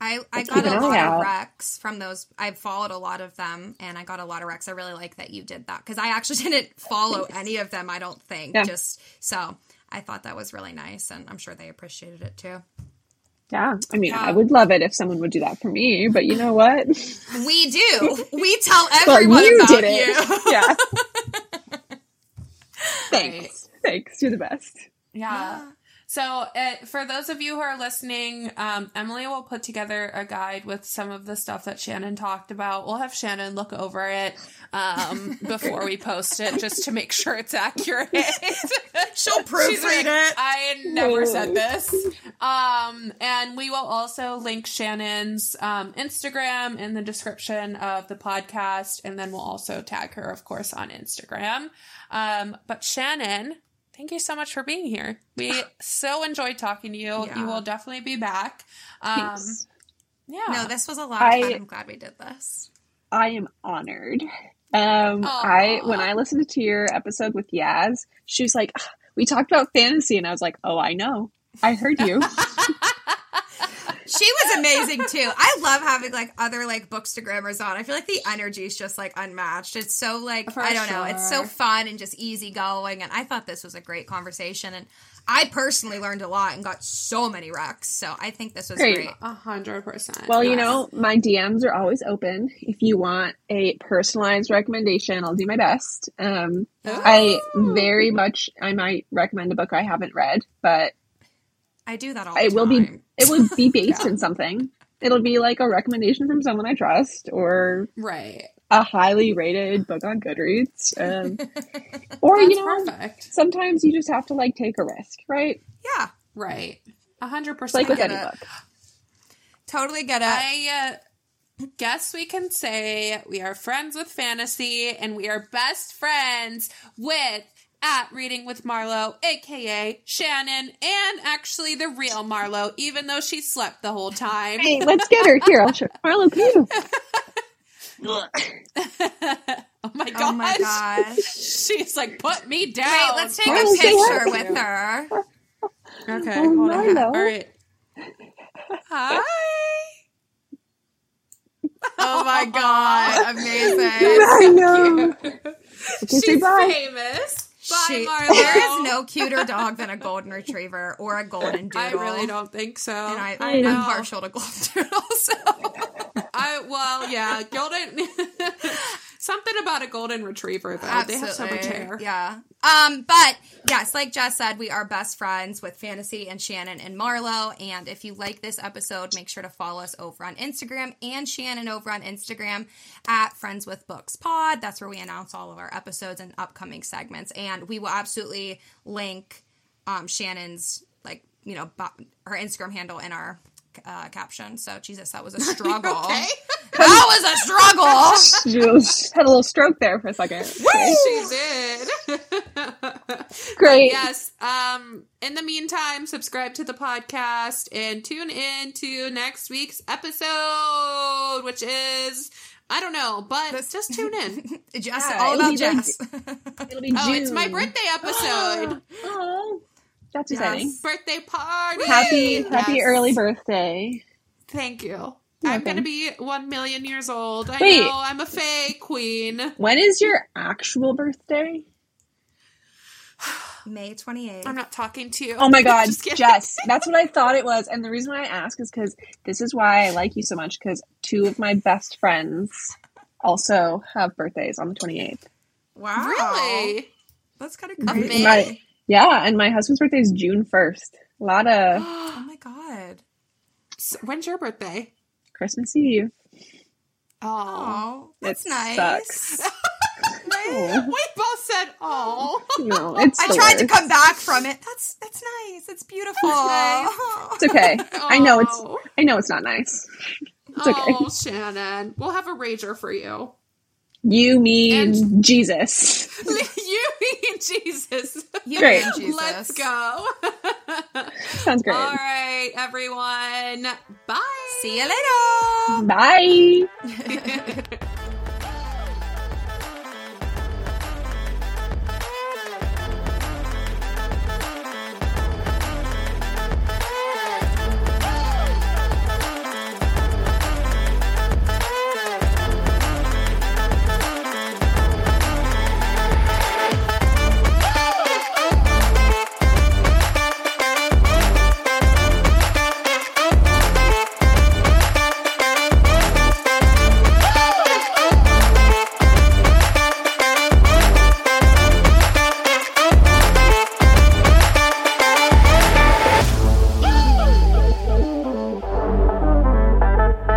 S2: I, I got a lot
S3: out.
S2: of recs from those. I've followed a lot of them, and I got a lot of recs. I really like that you did that because I actually didn't follow any of them. I don't think.
S3: Yeah.
S2: Just so I thought that was really nice, and I'm sure they appreciated it too.
S3: Yeah, I mean,
S2: Yeah.
S3: I um, would love it if someone would do that for me, but you know what?
S2: We do. We tell everyone
S3: you
S2: about
S3: did
S2: you.
S3: it. yeah. Thanks. Thanks. You're the best.
S1: Yeah. So, uh, for those of you who are listening, um, Emilee will put together a guide with some of the stuff that Shannon talked about. We'll have Shannon look over it um, before we post it just to make sure it's accurate.
S2: She'll proofread it.
S1: I never said this. Um, and we will also link Shannon's um, Instagram in the description of the podcast. And then we'll also tag her, of course, on Instagram. Um, but Shannon, thank you so much for being here. We so enjoyed talking to you.
S2: Yeah.
S1: You will definitely be back. Um, yeah.
S2: No, this was a lot of
S3: I-
S2: fun. I'm glad we did this.
S3: I am honored. Um, I when I listened to your episode with Yaz, she was like, "Ah, "We talked about fantasy," and I was like, "Oh, I know, I heard you."
S2: She was amazing too. I love having like other like bookstagrammers on. I feel like the energy is just like unmatched. It's so like
S1: For
S2: I don't know. It's so fun and just easygoing. And I thought this was a great conversation. And I personally learned a lot and got so many recs. So I think this was
S3: Great.
S2: great.
S1: A hundred percent.
S3: well, you know, my DMs are always open. If you want a personalized recommendation, I'll do my best. Um, I very much, I might recommend a book I haven't read, but
S2: I do that all the
S3: it will be, it will be based
S1: Yeah.
S3: in something. It'll be like a recommendation from someone I trust, or
S1: right.
S3: a highly rated book on Goodreads. Um, or
S1: That's
S3: you know,
S1: perfect.
S3: sometimes you just have to like take a risk, right?
S2: Yeah,
S1: Right. A hundred
S3: It's like
S1: percent.
S3: with any book.
S2: totally get it.
S1: I uh, guess we can say we are friends with fantasy and we are best friends with at Reading with Marlow, aka Shannon, and actually the real Marlow, even though she slept the whole time.
S3: Hey, let's get her here. I'll show Marlow. Come oh,
S1: oh my gosh.
S2: oh my gosh.
S1: She's like, put me down.
S2: Wait, let's take
S3: Marlow,
S2: a picture with her.
S1: Okay,
S3: Oh,
S1: hold on. All right. Hi.
S2: Oh my god, amazing.
S3: I know. Okay, say
S1: She's famous. Bye,
S2: She-
S1: Marlow.
S2: there is no cuter dog than a golden retriever or a golden doodle.
S1: I really don't think so.
S2: And I,
S3: I
S2: I'm partial to golden doodles. So.
S1: I well, yeah, golden. Something about a golden retriever though. They have so much hair.
S2: Yeah. Um, but yes, like Jess said, we are best friends with Fantasy and Shannon and Marlow. And if you like this episode, make sure to follow us over on Instagram and Shannon over on Instagram at Friends with Books Pod. That's where we announce all of our episodes and upcoming segments. And we will absolutely link um, Shannon's like you know her Instagram handle in our uh, caption. So Jesus, that was a struggle.
S1: Okay.
S2: That was a struggle.
S3: She had a little stroke there for a second. Okay.
S1: she did.
S3: Great.
S1: yes. Um. In the meantime, subscribe to the podcast and tune in to next week's episode, which is I don't know, but
S2: This-
S1: just tune in.
S2: Jess,
S3: Yeah,
S2: all about
S3: be like-
S2: Jess.
S3: It'll be
S1: Oh,
S3: June.
S1: it's my birthday episode.
S3: oh, that's
S2: Yes.
S3: exciting.
S1: birthday party.
S3: Happy, happy
S1: Yes.
S3: early birthday.
S1: Thank you.
S3: You're
S1: I'm
S3: welcome.
S1: gonna be one million years old. I
S3: Wait.
S1: know. I'm a fey queen.
S3: When is your actual birthday?
S2: May 28th.
S1: I'm not talking to you.
S3: Oh my god,
S1: Just kidding.
S3: Jess. That's what I thought it was. And the reason why I ask is because this is why I like you so much because two of my best friends also have birthdays on the 28th.
S2: Wow.
S1: Really?
S2: That's kind of
S1: Of
S2: crazy.
S3: My, yeah, and my husband's birthday is June 1st. A lot of.
S2: Oh my god.
S1: So When's your birthday?
S3: Christmas Eve.
S1: Oh.
S2: That's
S3: It
S2: nice.
S3: sucks. Oh,
S1: We both said, oh.
S3: no, it's
S2: I tried to come back from it. That's that's nice. It's beautiful.
S1: nice.
S3: It's okay. I know it's. I know it's not nice. It's okay.
S1: Oh, Shannon. We'll have a rager for you.
S3: You mean
S1: And-
S3: Jesus.
S1: you mean Jesus.
S2: You
S3: Great.
S2: mean Jesus.
S1: Let's go.
S3: Sounds great.
S1: All right, everyone. Bye.
S2: See you later.
S3: Bye.